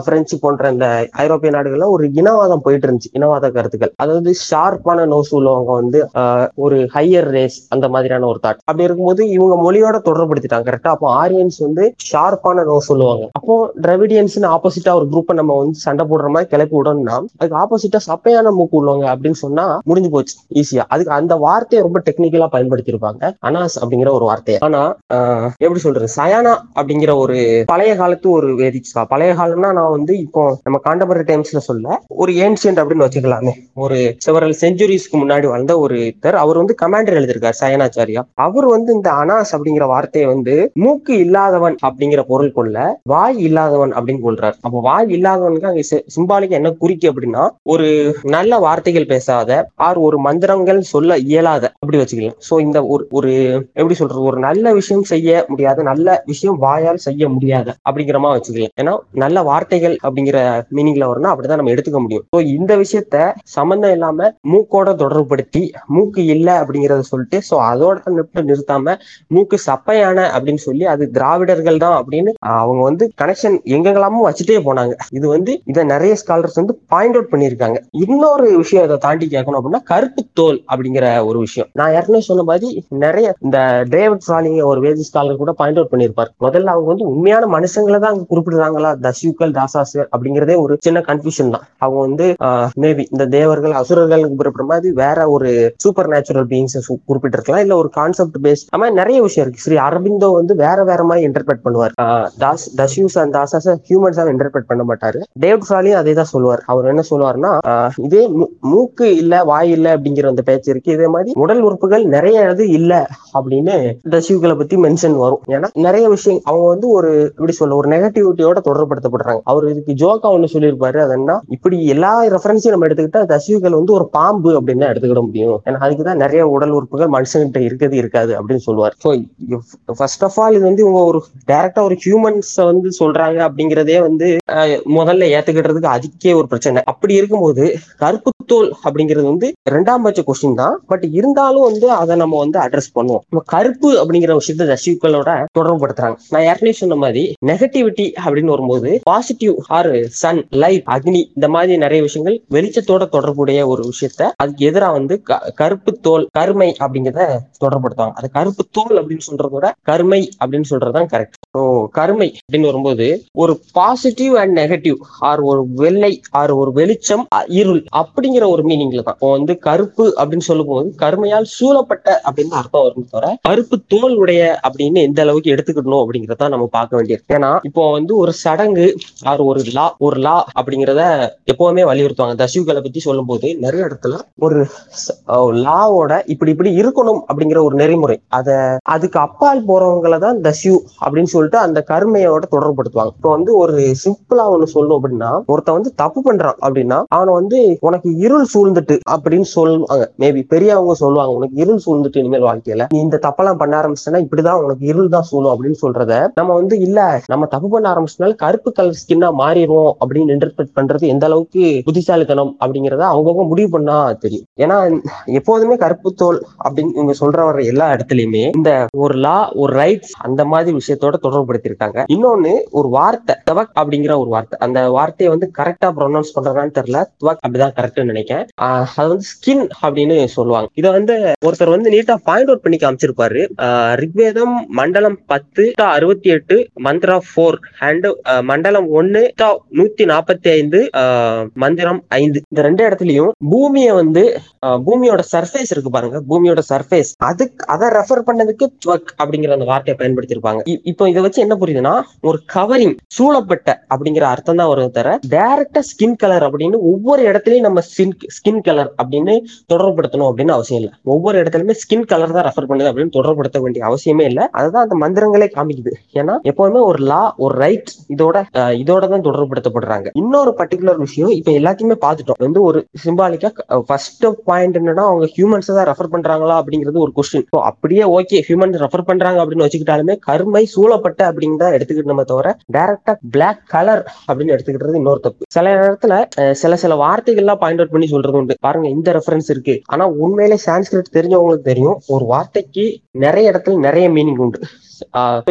பிரெஞ்சு போன்ற இந்த ஐரோப்பிய நாடுகள்லாம் ஒரு இனவாதம் போயிட்டு இருந்துச்சு இனவாத கருத்துக்கள். அதாவது ஷார்ப்பான நோஸ் உள்ளவங்க வந்து ஒரு ஹையர் ரேஸ் அந்த மாதிரியான ஒரு தாட் அப்படி இருக்கும்போது இவங்க மொழியோட தொடர்படுத்திட்டாங்க கரெக்டா அப்போ ஆரியன்ஸ் வந்து ஷார்ப்பான நோஸ் சொல்லுவாங்க அப்போ டிரவிடியன்ஸ் ஆப்போசிட்டா ஒரு குரூப்பை நம்ம வந்து சண்டை போடுற மாதிரி கிளப்பி விடணும்னா அதுக்கு ஆப்போசிட்டா சப்பையான மூக்கு உள்ளவங்க அப்படின்னு சொன்னா முடிஞ்சு போச்சு ஈஸியா அதுக்கு அந்த வார்த்தையை ரொம்ப டெக்னிக்கலா பயன்படுத்தியிருப்பாங்க. அனாஸ் அப்படிங்கிற ஒரு வார்த்தையை. ஆனா எப்படி சொல்றது? சயானா அப்படிங்கிற ஒரு பழைய காலத்து ஒரு வேதிச்சா பழைய காலம்னா நான் வந்து இப்போ நம்ம காண்டபரி டைம்ஸ்ல சொல்ல ஒரு ஏன்ஷியன்ட் அப்படின்னு வச்சுக்கலாமே. ஒரு செவரல் செஞ்சுரிஸ்க்கு முன்னாடி வாழ்ந்த ஒரு தர் அவர் வந்து கமாண்டர் எழுதியிருக்காரு சயனாச்சாரியா. அவர் வந்து இந்த அனாஸ் அப்படிங்கிற வார்த்தையை வந்து மூக்கு இல்லாதவன் அப்படிங்கிற பொருள் கொள்ள வாய் இல்லாதவன் அப்படின்னு சொல்றாரு அப்போ வாய் இல்லாதவனுக்கு அங்க சிம்பாலிக்கா என்ன குறிக்கு அப்படின்னா ஒரு நல்ல வார்த்தைகள் பேசாத ஆர் ஒரு மந்திரங்கள் சொல்ல இயலாத அப்படி வச்சுக்கலாம். சோ இந்த ஒரு ஒரு எப்படி சொல்றது? ஒரு நல்ல விஷயம் செய்ய முடியாத நல்ல விஷயம் வாயால் செய்ய முடியாது அப்படிங்கிற மாதிரி வச்சுக்கலாம் ஏன்னா நல்ல வார்த்தைகள் அப்படிங்கிற மீனிங்ல வரணும் அப்படிதான் நம்ம எடுத்துக்க முடியும். ஸோ இந்த விஷயத்த சம்பந்தம் இல்லாம மூக்கோட தொடர்புபடுத்தி மூக்கு இல்லை அப்படிங்கறத சொல்லிட்டு ஸோ அதோட நிறுத்த நிறுத்தாம மூக்கு சப்பையான அப்படின்னு சொல்லி அது திராவிடர்கள் தான் அப்படின்னு அவங்க வந்து கனெக்ஷன் எங்கெல்லாமும் வச்சுட்டே போனாங்க. இது வந்து இதை நிறைய ஸ்காலர்ஸ் வந்து பாயிண்ட் அவுட் பண்ணியிருக்காங்க. இன்னொரு விஷயம் இதை தாண்டி கேட்கணும் அப்படின்னா கருப்பு தோல் அப்படிங்கிற ஒரு விஷயம். நான் ஏற்கனவே சொன்ன மாதிரி நிறைய இந்த டேவிட் ஃப்ராலிங் ஒரு வேதி ஸ்காலர் கூட பாயிண்ட் அவுட் பண்ணியிருப்பார். முதல்ல அவங்க வந்து உண்மையான மனுஷங்களை தான் அங்க குறிப்பிடுறாங்களா தசியுக்கள் தாசாஸ் அப்படிங்கிறதே ஒரு சின்ன கன்ஃபியூஷன் தான். அவங்க வந்து மேபி இந்த தேவர்கள் அசுரர்கள் குறிப்பிடுற மாதிரி வேற ஒரு சூப்பர் நேச்சுரல் பீயிங்ஸ் குறிப்பிட்டிருக்கலாம். இல்ல ஒரு கான்செப்ட் பேஸ் அந்த மாதிரி நிறைய விஷயம் இருக்கு. ஸ்ரீ அரவிந்தோ வந்து வேற வேற மாதிரி இன்டர்பிரட் பண்ணுவார். தாஸ் தசியூஸ் அண்ட் தாசாஸ் ஹியூமன்ஸ் இன்டர்பிரட் பண்ண மாட்டாரு. டேவிட் ஃப்ராலியும் அதே தான் சொல்லுவார். அவர் என்ன சொல்லுவார்னா இதே மூக்கு இல்ல வாய் இல்ல அப்படிங்கிற அந்த பேச்சு இருக்கு. இதே மாதிரி உடல் உறுப்புகள் நிறைய நிறைய இது இல்ல அப்படின்னு தசிவுகளை பத்தி மென்ஷன் வரும். ஏன்னா நிறைய விஷயம் அவங்க வந்து ஒரு எப்படி சொல்ல ஒரு நெகட்டிவிட்டியோட தொடர்படுத்தப்படுறாங்க அவர் இதுக்கு ஜோக்கா ஒண்ணு சொல்லியிருப்பாரு. அது என்ன இப்படி எல்லா ரெஃபரன்ஸையும் நம்ம எடுத்துக்கிட்டா தசிவுகள் வந்து ஒரு பாம்பு அப்படின்னு தான் எடுத்துக்கிட முடியும். ஏன்னா அதுக்குதான் நிறைய உடல் உறுப்புகள் மனுஷங்கிட்ட இருக்கிறது இருக்காது அப்படின்னு சொல்லுவார். ஸோ ஃபர்ஸ்ட் ஆஃப் ஆல் இது வந்து இவங்க ஒரு டைரக்டா ஒரு ஹியூமன்ஸ் வந்து சொல்றாங்க அப்படிங்கிறதே வந்து முதல்ல ஏத்துக்கிட்டதுக்கு அதுக்கே ஒரு பிரச்சனை. அப்படி இருக்கும்போது கருப்பு தோல் அப்படிங்கிறது வந்து ரெண்டாம் பட்ச கொஸ்டின் தான். பட் இருந்தாலும் வந்து அதை நம்ம வந்து அட்ரஸ் பண்ணுவோம். நம்ம கருப்பு அப்படிங்கிற விஷயத்த ரசிகர்களோட தொடர்புபடுத்துறாங்க. நான் ஏற்கனவே சொன்ன மாதிரி நெகட்டிவிட்டி அப்படின்னு வரும்போது பாசிட்டிவ் ஆர் சன் லைட் அக்னி இந்த மாதிரி நிறைய விஷயங்கள் வெளிச்சத்தோட தொடர்புடைய ஒரு விஷயத்த அதுக்கு எதிராக வந்து க- கருப்பு தோல் கருமை அப்படிங்கிறத தொடர்படுத்துவாங்க அது கருப்பு தோல் அப்படின்னு சொல்றதோட கருமை அப்படின்னு சொல்றதுதான் கரெக்ட் ஸோ கருமை அப்படின்னு வரும்போது ஒரு பாசிட்டிவ் அண்ட் நெகட்டிவ் ஆர் ஒரு வெள்ளை ஆர் ஒரு வெளிச்சம் இருள் அப்படிங்கிற ஒரு மீனிங்ல தான். இப்போ வந்து கருப்பு அப்படின்னு சொல்லும்போது கருமையால் சூழப்பட்ட அப்படின்னு அர்த்தம் வரும் தவிர கருப்பு தோல் உடைய அப்படின்னு எந்த அளவுக்கு எடுத்துக்கணும் அப்படிங்கறத நம்ம பார்க்க வேண்டியது ஏன்னா இப்போ வந்து ஒரு சடங்கு ஆர் ஒரு லா ஒரு லா அப்படிங்கிறத எப்பவுமே வலியுறுத்துவாங்க. தசிவுகளை பத்தி சொல்லும்போது நிறைய இடத்துல ஒரு லாவோட இப்படி இப்படி இருக்கணும் அப்படிங்கிற ஒரு நெறிமுறை. அத அதுக்கு அப்பால் போறவங்களை தான் தசிவ் அப்படின்னு சொல்லிட்டு அந்த கருமையோட தொடர்புபடுத்துவாங்க. இப்போ வந்து ஒரு சிம்பிளா ஒண்ணு சொல்லணும் அப்படின்னா ஒருத்தன் வந்து தப்பு பண்றான் அப்படின்னா அவனை வந்து உனக்கு இருள் சூழ்ந்துட்டு அப்படின்னு சொல்லுவாங்க. மேபி பெரியவங்க சொல்லுவாங்க உனக்கு இருள் சூழ் சூழ்ந்துட்டு இனிமேல் வாழ்க்கையில. நீ இந்த தப்பெல்லாம் பண்ண ஆரம்பிச்சுன்னா இப்படிதான் உனக்கு இருள் தான் சூழும் அப்படின்னு சொல்றத நம்ம வந்து இல்ல நம்ம தப்பு பண்ண ஆரம்பிச்சனால கருப்பு கலர் ஸ்கின்னா மாறிடும் அப்படின்னு இன்டர்பிரட் பண்றது எந்த அளவுக்கு புத்திசாலித்தனம் அப்படிங்கறத அவங்கவுங்க முடிவு பண்ணா தெரியும். ஏன்னா எப்போதுமே கருப்பு தோல் அப்படின்னு இவங்க சொல்ற வர எல்லா இடத்துலயுமே இந்த ஒரு லா ஒரு ரைட்ஸ் அந்த மாதிரி விஷயத்தோட தொடர்புபடுத்திருக்காங்க இன்னொன்னு ஒரு வார்த்தை தவக் அப்படிங்கிற ஒரு வார்த்தை. அந்த வார்த்தையை வந்து கரெக்டா ப்ரொனவுன்ஸ் பண்றதான்னு தெரியல. துவக் அப்படிதான் கரெக்ட்னு நினைக்கிறேன். அது வந்து ஸ்கின் அப்படின்னு சொல்லுவாங்க. இதை வந்து ஒருத்தர் வந்து நீட்டா பாயிண்ட் அவுட் பண்ணி காமிச்சிருப்பாரு. ஆஹ் ரிக்வேதம் மண்டலம் பத்து அறுபத்தி எட்டு மந்திரா போர் அண்ட் மண்டலம் ஒன்னு நூத்தி நாற்பத்தி ஐந்து மந்திரம் ஐந்து. இந்த ரெண்டு இடத்துலயும் பூமியை வந்து பூமியோட சர்ஃபேஸ் இருக்கு பாருங்க. பூமியோட சர்ஃபேஸ் அதுக்கு அதை ரெஃபர் பண்ணதுக்கு த்வக் அப்படிங்கிற அந்த வார்த்தையை பயன்படுத்தியிருப்பாங்க இப்போ இதை வச்சு என்ன புரியுதுன்னா ஒரு கவரிங் சூழப்பட்ட அப்படிங்கிற அர்த்தம் தான் வரும் தர டைரக்டா ஸ்கின் கலர் அப்படின்னு ஒவ்வொரு இடத்துலயும் நம்ம ஸ்கின் ஸ்கின் கலர் அப்படின்னு தொடர்புபடுத்தணும் அப்படின்னு அவசியம் இல்லை. ஒவ்வொரு இடத்துல இடத்துலயுமே ஸ்கின் கலர் தான் ரெஃபர் பண்ணுது அப்படின்னு தொடர்படுத்த வேண்டிய அவசியமே இல்லை. அதுதான் அந்த மந்திரங்களே காமிக்குது. ஏன்னா எப்பவுமே ஒரு லா ஒரு ரைட் இதோட இதோட தான் தொடர்படுத்தப்படுறாங்க இன்னொரு பர்டிகுலர் விஷயம் இப்ப எல்லாத்தையுமே பார்த்துட்டோம். வந்து ஒரு சிம்பாலிக்கா ஃபர்ஸ்ட் பாயிண்ட் என்னன்னா அவங்க ஹியூமன்ஸ் தான் ரெஃபர் பண்றாங்களா அப்படிங்கிறது ஒரு கொஸ்டின் அப்படியே ஓகே ஹியூமன் ரெஃபர் பண்றாங்க அப்படின்னு வச்சுக்கிட்டாலுமே கருமை சூழப்பட்ட அப்படின்னு தான் எடுத்துக்கிட்டோமே தவிர டைரக்டா பிளாக் கலர் அப்படின்னு எடுத்துக்கிட்டது இன்னொரு தப்பு. சில நேரத்துல சில சில வார்த்தைகள்லாம் பாயிண்ட் அவுட் பண்ணி சொல்றது உண்டு. பாருங்க இந்த ரெஃபரன்ஸ் இருக்கு. ஆனா உண்மையிலே சான்ஸ்கிரிட் உங்களுக்கு தெரியும். ஒரு வார்த்தைக்கு நிறைய இடத்துல நிறைய மீனிங் உண்டு.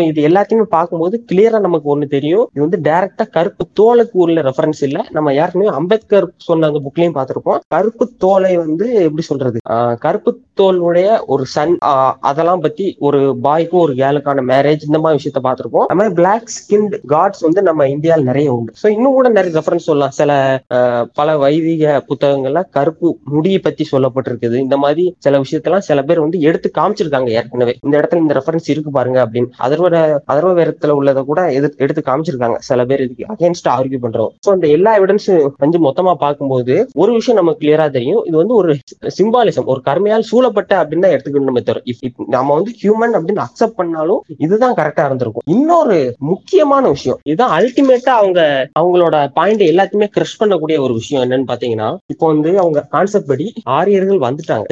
இது எல்லாத்தையுமே பார்க்கும்போது கிளியரா நமக்கு ஒண்ணு தெரியும். இது வந்து டைரக்டா கருப்பு தோலுக்கு உள்ள ரெஃபரன்ஸ் இல்ல. நம்ம யாருக்குமே அம்பேத்கர் சொன்ன அந்த புக்லயும் பார்த்திருப்போம். கருப்பு தோலை வந்து எப்படி சொல்றது? ஆஹ் கருப்பு தோலுடைய ஒரு சன் அதெல்லாம் பத்தி ஒரு பாய்க்கும் ஒரு கேலுக்கான மேரேஜ் இந்த மாதிரி விஷயத்த பார்த்திருப்போம். அது மாதிரி பிளாக் ஸ்கின் காட்ஸ் வந்து நம்ம இந்தியாவில் நிறைய உண்டு. ஸோ இன்னும் கூட நிறைய ரெஃபரன்ஸ் சொல்லலாம். சில ஆஹ் பல வைதிக புத்தகங்கள்ல கருப்பு முடியை பத்தி சொல்லப்பட்டிருக்குது. இந்த மாதிரி சில விஷயத்தெல்லாம் சில பேர் வந்து எடுத்து காமிச்சிருக்காங்க ஏற்கனவே. இந்த இடத்துல இந்த ரெஃபரன்ஸ் இருக்கு பாருங்க அப்படின்னு அதர்வ அதர்வ வேரத்துல உள்ளதை கூட எதிர்த்து எடுத்து காமிச்சிருக்காங்க. சில பேர் இதுக்கு அகேன்ஸ்ட் ஆர்கியூ பண்றோம். ஸோ அந்த எல்லா எவிடன்ஸும் வந்து மொத்தமா பார்க்கும்போது ஒரு விஷயம் நமக்கு கிளியரா தெரியும். இது வந்து ஒரு சிம்பாலிசம் ஒரு கருமையால் சூழப்பட்ட அப்படின்னு தான் எடுத்துக்கணும் நம்ம தவிர. If- நம்ம வந்து ஹியூமன் அப்படின்னு அக்செப்ட் பண்ணாலும் இதுதான் கரெக்டா இருந்திருக்கும். இன்னொரு முக்கியமான விஷயம் இதுதான் அல்டிமேட்டா அவங்க அவங்களோட பாயிண்ட் எல்லாத்தையுமே கிரஷ் பண்ணக்கூடிய ஒரு விஷயம் என்னன்னு பாத்தீங்கன்னா இப்போ வந்து அவங்க கான்செப்ட் படி ஆரியர்கள் வந்துட்டாங்க.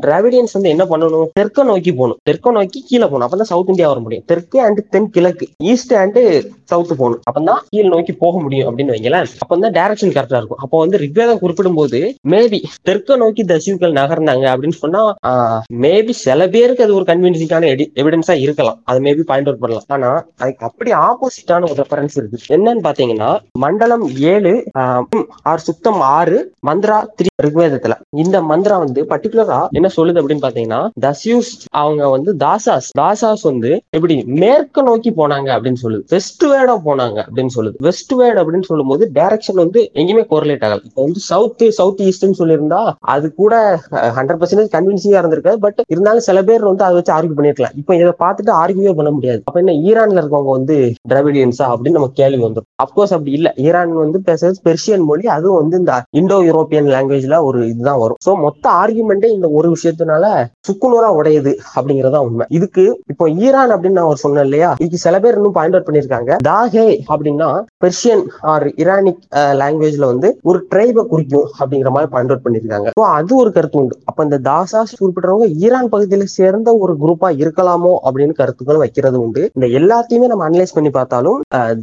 டிராவிடியன்ஸ் வந்து என்ன பண்ணணும்? தெற்க நோக்கி போகணும். தெற்க நோக்கி கீழே போகணும். அப்பதான் சவுத் இந்தியா வர முடியும். தெற்கு அண்ட் தென் கிழக்கு. ஈஸ்ட் அண்ட் சவுத் போகணும். அப்பதான் கீழ் நோக்கி போக முடியும் அப்படின்னு வைங்களேன். அப்பதான் டைரக்ஷன் கரெக்டா இருக்கும். அப்போ வந்து ரிக்வேதம் குறிப்பிடும் போது மேபி தெற்க நோக்கி தசிவுகள் நகர்ந்தாங்க அப்படின்னு சொன்னா மேபி சில பேருக்கு அது ஒரு கன்வின்சிங்கான எவிடன்ஸா இருக்கலாம். அது மேபி பாயிண்ட் அவுட் பண்ணலாம். ஆனா அதுக்கு அப்படி ஆப்போசிட்டான ஒரு ரெஃபரன்ஸ் இருக்கு. என்னன்னு பாத்தீங்கன்னா மண்டலம் ஏழு ஆஹ், ஆறு சுத்தம் ஆறு மந்த்ரா த்ரீ ரிக்வேதத்துல. இந்த மந்த்ரா வந்து பர்டிகுலரா என்ன சொல்லுது அப்படின்னு பாத்தீங்கன்னா தஸ்யூஸ் அவங்க வந்து தாசாஸ் தாசாஸ் வந்து எப்படி? மேற்க நோக்கி போனாங்க அப்படின்னு சொல்லுது. வெஸ்ட் வேர்டா போனாங்க அப்படின்னு சொல்லுது. வெஸ்ட் வேர்டு அப்படின்னு சொல்லும்போது டைரக்ஷன் வந்து எங்கேயுமே கோரிலேட் ஆகல. இப்போ வந்து சவுத் சவுத் ஈஸ்ட்னு சொல்லியிருந்தா அது கூட ஹண்ட்ரட் பர்சன்டேஜ் கன்வின்சிங்கா இருந்திருக்காது. பட் இருந்தாலும் சில பேர் வந்து அதை வச்சு ஆர்கியூ பண்ணிருக்கலாம் இப்போ இதை பார்த்துட்டு ஆர்கியூவே பண்ண முடியாது. அப்ப என்ன ஈரான்ல இருக்கவங்க வந்து டிராவிடியன்ஸா அப்படின்னு நம்ம கேள்வி வந்துடும் அப்கோர்ஸ் அப்படி இல்ல. ஈரான் வந்து பேசுறது பெர்ஷியன் மொழி. அதுவும் வந்து இந்த இண்டோ யூரோப்பியன் லாங்குவேஜ்ல ஒரு இதுதான் வரும். சோ மொத்த ஆர்கியூமெண்டே இந்த ஒரு விஷயத்தினால சுக்குநூறா உடையுது அப்படிங்கறதா உண்மை. இதுக்கு இப்போ ஈரான் அப்படின்னு நான் ஒரு சொன்னேன் இல்லையா? இதுக்கு சில பேர் இன்னும் பாயிண்ட் அவுட் பண்ணிருக்காங்க தாகே அப்படின்னா பெர்ஷியன் ஆர் இரானிக் லாங்குவேஜ்ல வந்து ஒரு ட்ரைபை குறிக்கும் அப்படிங்கிற மாதிரி பாயிண்ட் அவுட் பண்ணிருக்காங்க ஸோ அது ஒரு கருத்து உண்டு. அப்ப இந்த தாசா குறிப்பிட்டவங்க ஈரான் பகுதியில சேர்ந்த ஒரு குரூப்பா இருக்கலாமோ அப்படின்னு கருத்துக்கள் வைக்கிறது உண்டு. இந்த எல்லாத்தையுமே நம்ம அனலைஸ் பண்ணி பார்த்தாலும்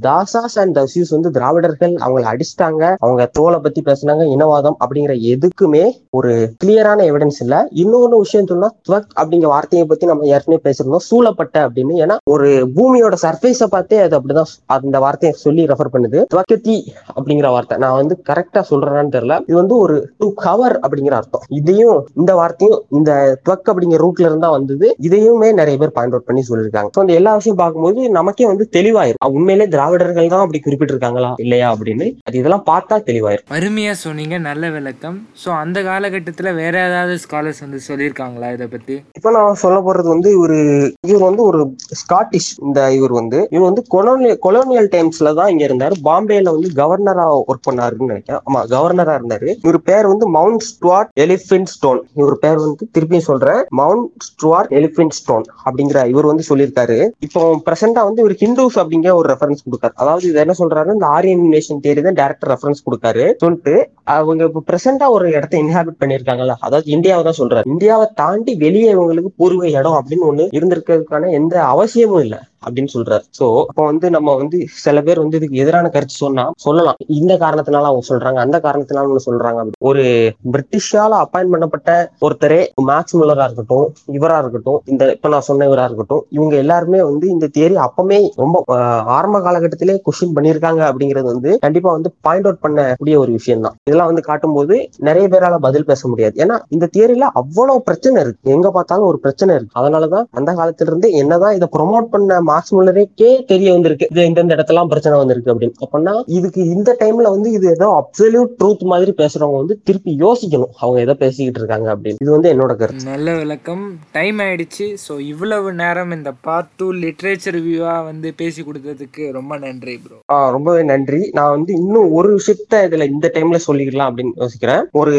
தாசாஸ் அண்ட் தசியூஸ் வந்து திராவிடர்கள் அவங்களை அடிச்சிட்டாங்க அவங்க தோலை பத்தி பேசினாங்க இனவாதம் அப்படிங்கிற எதுக்குமே ஒரு கிளியரான எவிடன்ஸ் இல்ல. இன்னொன்னு விஷயம் சொன்னா துவக் அப்படிங்கிற வார்த்தையை பத்தி நம்ம ஏற்கனவே பேசியிருந்தோம். சூழப்பட்ட அப்படின்னு ஏன்னா ஒரு பூமியோட சர்ஃபேஸை பார்த்தே அது அப்படிதான் அந்த வார்த்தையை சொல்லி ரெஃபர் பண்ணுது. துவக்கத்தி அப்படிங்கிற வார்த்தை. நான் வந்து கரெக்டா சொல்றேன்னு தெரியல. இது வந்து ஒரு டு கவர் அப்படிங்கிற அர்த்தம். இதையும் இந்த வார்த்தையும் இந்த துவக் அப்படிங்கிற ரூட்ல இருந்தா வந்தது. இதையுமே நிறைய பேர் பாயிண்ட் அவுட் பண்ணி சொல்லியிருக்காங்க. ஸோ அந்த எல்லா விஷயம் பார்க்கும்போது நமக்கே வந்து தெளிவாயிரும். உண்மையிலே திராவிடர்கள் தான் அப்படி குறிப்பிட்டிருக்காங்களா? இல்லையா? அப்படின்னு. அது இதெல்லாம் பார்த்தா தெளிவாயிரும். அருமையா சொன்னீங்க. நல்ல விளக்கம். ஸோ அந்த காலகட்டத்தில் வேற ஏதாவது ஸ்காலர்ஸ் வந்து சொல்லியிருக்காங்களா இதை பத்தி? இப்ப நான் சொல்ல போறது வந்து இவரு இவர் வந்து ஒரு ஸ்காட்டிஷ் இந்த இவர் வந்து இவர் வந்து கொலோனியல் கொலோனியல் டைம்ஸ்ல தான் இங்க இருந்தாரு. பாம்பேல வந்து கவர்னரா ஒர்க் பண்ணாருன்னு நினைக்கிறேன். ஆமா கவர்னரா இருந்தாரு. இவர் பேர் வந்து மவுண்ட் ஸ்டுவார்ட் எலிஃபென்ட் ஸ்டோன் இவர் பேர் வந்து திருப்பியும் சொல்றேன். மவுண்ட் ஸ்டுவார்ட் எலிஃபென்ட் ஸ்டோன் அப்படிங்கிற இவர் வந்து சொல்லியிருக்காரு. இப்போ பிரசண்டா வந்து இவர் ஹிந்துஸ் அப்படிங்கிற ஒரு ரெஃபரன்ஸ் கொடுக்காரு. அதாவது இது என்ன சொல்றாரு இந்த ஆரியன் நேஷன் தேரி தான் டேரக்டர் ரெஃபரன்ஸ் கொடுக்காரு. சொல்லிட்டு அவங்க இப்போ பிரசண்டா ஒரு இடத்த இன்ஹாபிட் பண்ணிருக்காங்கல்ல அதாவது இந்தியாவை தான் சொல்றாரு. இந்தியாவை தாண்டி வெளியே இவங்களுக்கு பூர்வ இடம் அப்படின்னு ஒண்ணு இருந்திருக்கிறதுக்கான எந்த அவசியமும் இல்லை. அப்படின்னு சொல்றாரு. சோ அப்போ வந்து நம்ம வந்து சில பேர் வந்து இதுக்கு எதிரான கருத்து சொன்னா சொல்லலாம். இந்த காரணத்தினால அவங்க சொல்றாங்க அந்த காரணத்தினால அவங்க சொல்றாங்க. ஒரு பிரிட்டிஷால அப்பாயின் பண்ணப்பட்ட ஒருத்தரே மேக்ஸ் முல்லரா இருக்கட்டும் இவரா இருக்கட்டும் இந்த இப்ப நான் சொன்ன இவரா இருக்கட்டும் இவங்க எல்லாருமே வந்து இந்த தியரி அப்பமே ரொம்ப ஆரம்ப காலகட்டத்திலே கொஸ்டின் பண்ணியிருக்காங்க அப்படிங்கிறது வந்து கண்டிப்பா வந்து பாயிண்ட் அவுட் பண்ணக்கூடிய ஒரு விஷயம் தான் இதெல்லாம் வந்து காட்டும்போது நிறைய பேரால பதில் பேச முடியாது. ஏன்னா இந்த தியரியில அவ்வளவு பிரச்சனை இருக்கு. எங்க பார்த்தாலும் ஒரு பிரச்சனை இருக்கு. அதனாலதான் அந்த காலத்துல இருந்து என்னதான் இதை ப்ரொமோட் பண்ண மார்க்ஸ் முல்லருக்கே தெரிய வந்திருக்கு. இது இந்தந்த இடத்தெல்லாம் பிரச்சனை வந்திருக்கு அப்படின்னு. அப்படின்னா இதுக்கு இந்த டைம்ல வந்து இது ஏதோ அப்சல்யூட் ட்ரூத் மாதிரி பேசுறவங்க வந்து திருப்பி யோசிக்கணும். அவங்க எதை பேசிக்கிட்டு இருக்காங்க அப்படின்னு. இது வந்து என்னோட கருத்து. நல்ல விளக்கம். டைம் ஆயிடுச்சு. ஸோ இவ்வளவு நேரம் இந்த பார்ட் டூ லிட்ரேச்சர் ரிவ்யூவா வந்து பேசி கொடுத்ததுக்கு ரொம்ப நன்றி ப்ரோ ஆஹ் ரொம்பவே நன்றி. நான் வந்து இன்னும் ஒரு விஷயத்த இதுல இந்த டைம்ல சொல்லிக்கலாம் அப்படின்னு யோசிக்கிறேன். ஒரு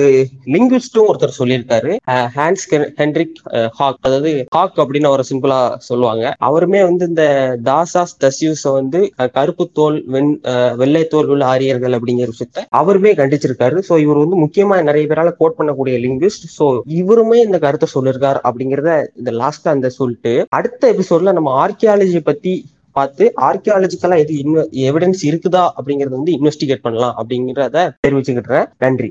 லிங்குவிஸ்டும் ஒருத்தர் சொல்லியிருக்காரு. ஹான்ஸ் ஹென்ரிக் ஹாக் அதாவது ஹாக் அப்படின்னு அவரை சிம்பிளா சொல்லுவாங்க. அவருமே வந்து இந்த தாசாஸ் தஸ்யூஸ வந்து கருப்பு தோல் வெண் வெள்ளை தோல் உள்ள ஆரியர்கள் அப்படிங்கிற விஷயத்த அவருமே கண்டிச்சிருக்காரு. சோ இவர் வந்து முக்கியமா நிறைய பேரால கோட் பண்ணக்கூடிய லிங்குவிஸ்ட் சோ இவருமே இந்த கருத்தை சொல்லிருக்கார் அப்படிங்கிறத இந்த லாஸ்டா அந்த சொல்லிட்டு அடுத்த எபிசோட்ல நம்ம ஆர்கியாலஜி பத்தி பார்த்து ஆர்கியாலஜிக்கலா எது எவிடன்ஸ் இருக்குதா அப்படிங்கறது வந்து இன்வெஸ்டிகேட் பண்ணலாம் அப்படிங்கிறத தெரிவிச்சுக்கிட்டுறேன். நன்றி.